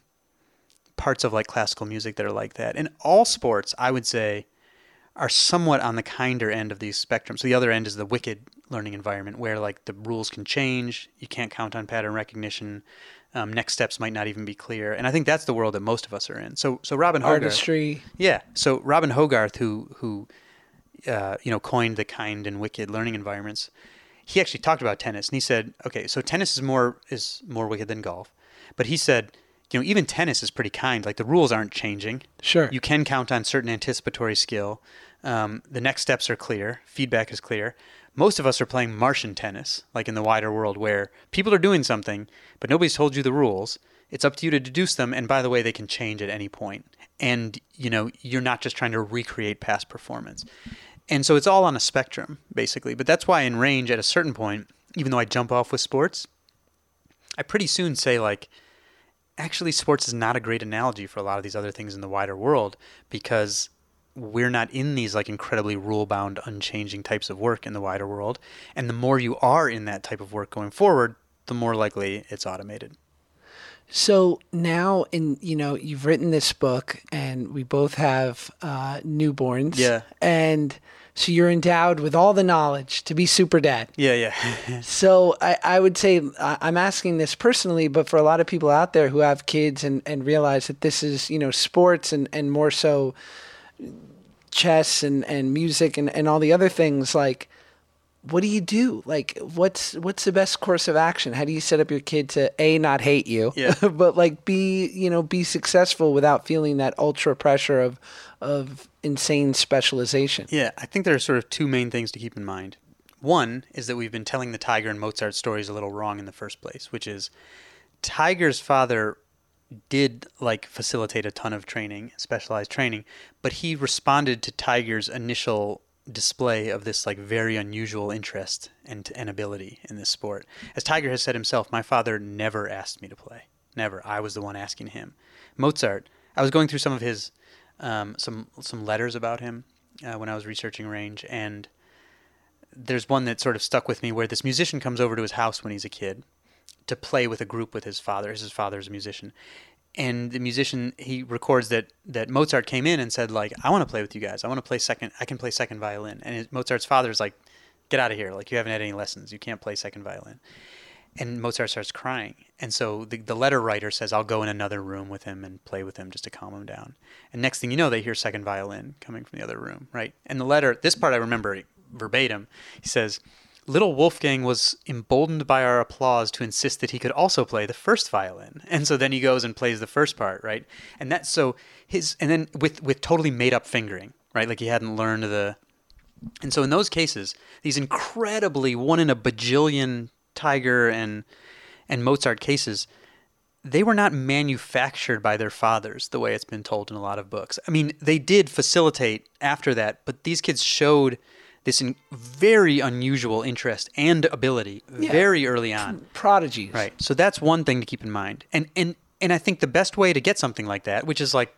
parts of like classical music that are like that. And all sports, I would say, are somewhat on the kinder end of these spectrums. So the other end is the wicked learning environment where like the rules can change. You can't count on pattern recognition. Um, next steps might not even be clear, and I think that's the world that most of us are in. So, so Robin Hogarth, Artistry. yeah. So Robin Hogarth, who who uh, you know coined the kind and wicked learning environments, he actually talked about tennis, and he said, okay, so tennis is more is more wicked than golf, but he said, you know, even tennis is pretty kind. Like the rules aren't changing. Sure. You can count on certain anticipatory skill. Um, the next steps are clear. Feedback is clear. Most of us are playing Martian tennis, like in the wider world, where people are doing something, but nobody's told you the rules. It's up to you to deduce them, and by the way, they can change at any point. And you know, you're not just trying to recreate past performance. And so it's all on a spectrum, basically. But that's why in range, at a certain point, even though I jump off with sports, I pretty soon say like, actually, sports is not a great analogy for a lot of these other things in the wider world because we're not in these like incredibly rule bound, unchanging types of work in the wider world. And the more you are in that type of work going forward, the more likely it's automated. So now, in you know, you've written this book, and we both have uh, newborns. Yeah. And so you're endowed with all the knowledge to be super dad. Yeah, yeah. So I, I would say I- I'm asking this personally, but for a lot of people out there who have kids and, and realize that this is you know sports and, and more so chess and, and music and, and all the other things like what do you do like what's what's the best course of action how do you set up your kid to a not hate you Yeah. but like be you know be successful without feeling that ultra pressure of of insane specialization Yeah, I think there are sort of two main things to keep in mind. One is that we've been telling the Tiger and Mozart stories a little wrong in the first place, which is Tiger's father did like facilitate a ton of training, specialized training, but he responded to Tiger's initial display of this like very unusual interest and, and ability in this sport. As Tiger has said himself, my father never asked me to play. Never. I was the one asking him. Mozart, I was going through some of his um, some some letters about him uh, when I was researching range, and there's one that sort of stuck with me where this musician comes over to his house when he's a kid to play with a group with his father. His father's a musician, and the musician he records that that Mozart came in and said like, "I want to play with you guys. I want to play second. I can play second violin." And his, Mozart's father's like, "Get out of here! Like you haven't had any lessons. You can't play second violin." And Mozart starts crying. And so the, the letter writer says, I'll go in another room with him and play with him just to calm him down. And next thing you know, they hear second violin coming from the other room, right? And the letter, this part I remember verbatim. He says, Little Wolfgang was emboldened by our applause to insist that he could also play the first violin. And so then he goes and plays the first part, right? And that's so his, and then with, with totally made up fingering, right? Like he hadn't learned the, and so in those cases, these incredibly one in a bajillion Tiger and and Mozart cases, they were not manufactured by their fathers the way it's been told in a lot of books. I mean, they did facilitate after that, but these kids showed this in very unusual interest and ability very early on. prodigies Right. So that's one thing to keep in mind. And and and I think the best way to get something like that, which is like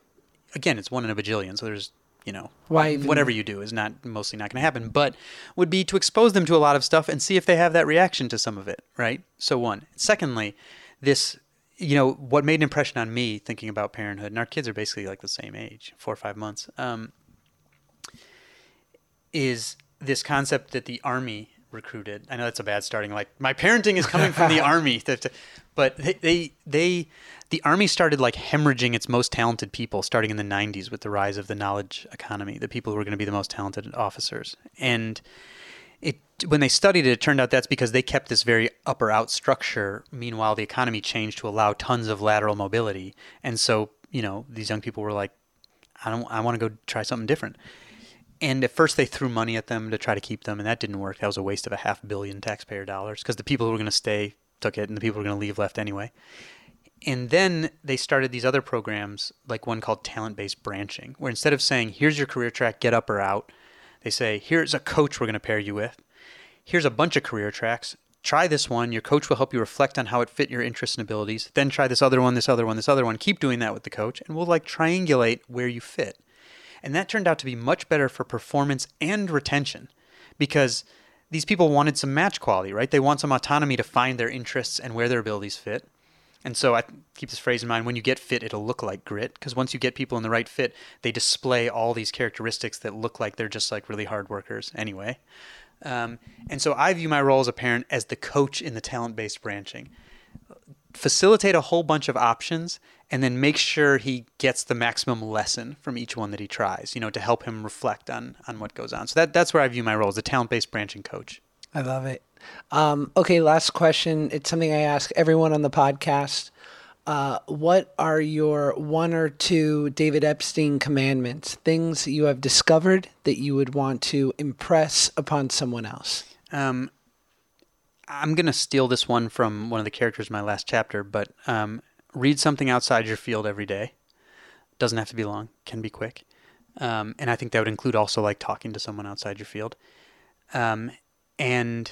again, it's one in a bajillion, so there's you know, Why even- whatever you do is not mostly not going to happen, but would be to expose them to a lot of stuff and see if they have that reaction to some of it, right? So one. Secondly, this you know, what made an impression on me thinking about parenthood, and our kids are basically like the same age, four or five months, um, is this concept that the army recruited. I know that's a bad starting. Like my parenting is coming from the army, but they, they they the army started like hemorrhaging its most talented people starting in the 90s with the rise of the knowledge economy. The people who were going to be the most talented officers, and it when they studied it, it turned out that's because they kept this very upper out structure. Meanwhile, the economy changed to allow tons of lateral mobility, and so you know these young people were like, I don't, I want to go try something different. And at first, they threw money at them to try to keep them, and that didn't work. That was a waste of a half billion taxpayer dollars because the people who were going to stay took it, and the people who were going to leave left anyway. And then they started these other programs, like one called talent based branching, where instead of saying, here's your career track, get up or out, they say, here's a coach we're going to pair you with. Here's a bunch of career tracks. Try this one. Your coach will help you reflect on how it fit your interests and abilities. Then try this other one, this other one, this other one. Keep doing that with the coach, and we'll like triangulate where you fit. And that turned out to be much better for performance and retention because these people wanted some match quality, right? They want some autonomy to find their interests and where their abilities fit. And so I keep this phrase in mind when you get fit, it'll look like grit. Because once you get people in the right fit, they display all these characteristics that look like they're just like really hard workers anyway. Um, and so I view my role as a parent as the coach in the talent based branching. facilitate a whole bunch of options and then make sure he gets the maximum lesson from each one that he tries, you know, to help him reflect on on what goes on. So that that's where I view my role as a talent-based branching coach. I love it. Um, okay, last question. It's something I ask everyone on the podcast. Uh, what are your one or two David Epstein commandments, things that you have discovered that you would want to impress upon someone else? Um, I'm going to steal this one from one of the characters in my last chapter, but um, read something outside your field every day. Doesn't have to be long, can be quick. Um, and I think that would include also like talking to someone outside your field. Um, and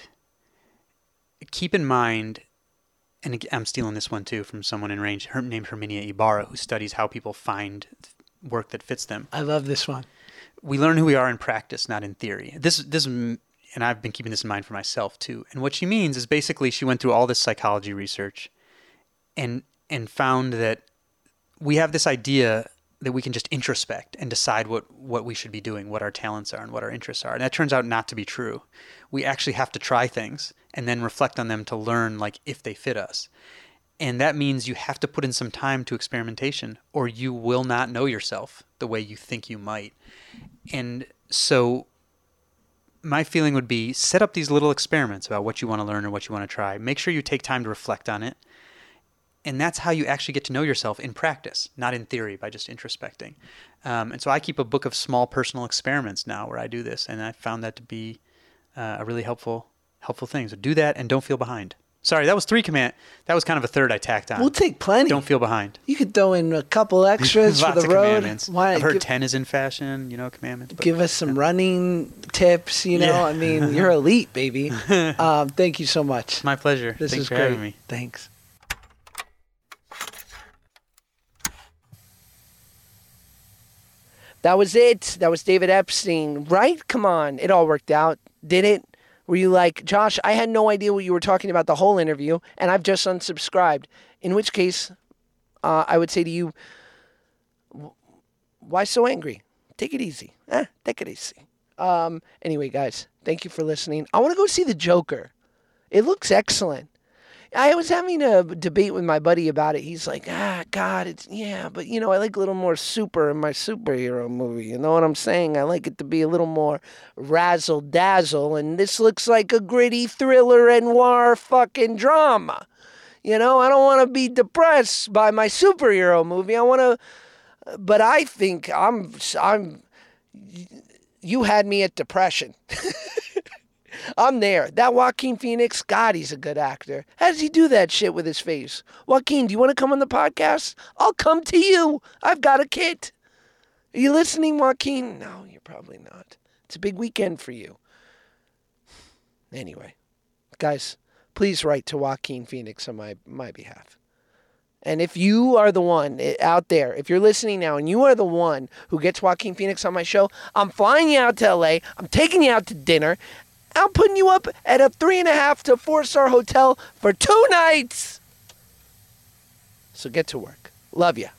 keep in mind, and I'm stealing this one too from someone in range her, named Herminia Ibarra, who studies how people find work that fits them. I love this one. We learn who we are in practice, not in theory. This this and I've been keeping this in mind for myself too. And what she means is basically she went through all this psychology research and and found that we have this idea that we can just introspect and decide what, what we should be doing, what our talents are and what our interests are. And that turns out not to be true. We actually have to try things and then reflect on them to learn like if they fit us. And that means you have to put in some time to experimentation or you will not know yourself the way you think you might. And so my feeling would be set up these little experiments about what you want to learn or what you want to try. Make sure you take time to reflect on it. And that's how you actually get to know yourself in practice, not in theory by just introspecting. Um, and so I keep a book of small personal experiments now where I do this, and I found that to be uh, a really helpful helpful thing. So do that and don't feel behind. Sorry, that was three command. That was kind of a third I tacked on. We'll take plenty. Don't feel behind. You could throw in a couple extras for the road. Why I've heard give, ten is in fashion. You know, commandments. but- give us some running tips? You know, Yeah. I mean, you're elite, baby. um, thank you so much. My pleasure. This Thanks is for great. having me. Thanks. That was it. That was David Epstein, right? Come on. It all worked out. Did it? Were you like, Josh, I had no idea what you were talking about the whole interview, and I've just unsubscribed? In which case, uh, I would say to you, why so angry? Take it easy. Eh, take it easy. Um, anyway, guys, thank you for listening. I want to go see The Joker. It looks excellent. I was having a debate with my buddy about it. He's like, ah, God, it's, yeah, but you know, I like a little more super in my superhero movie. You know what I'm saying? I like it to be a little more razzle dazzle. And this looks like a gritty thriller and noir fucking drama. You know, I don't want to be depressed by my superhero movie. I want to, but I think I'm, I'm, you had me at depression. I'm there. That Joaquin Phoenix, God, he's a good actor. How does he do that shit with his face? Joaquin, do you want to come on the podcast? I'll come to you. I've got a kit. Are you listening, Joaquin? No, you're probably not. It's a big weekend for you. Anyway, guys, please write to Joaquin Phoenix on my, my behalf. And if you are the one eh, out there, if you're listening now and you are the one who gets Joaquin Phoenix on my show, I'm flying you out to LA. I'm taking you out to dinner. I'm putting you up at a three and a half to four star hotel for two nights. So get to work. Love you.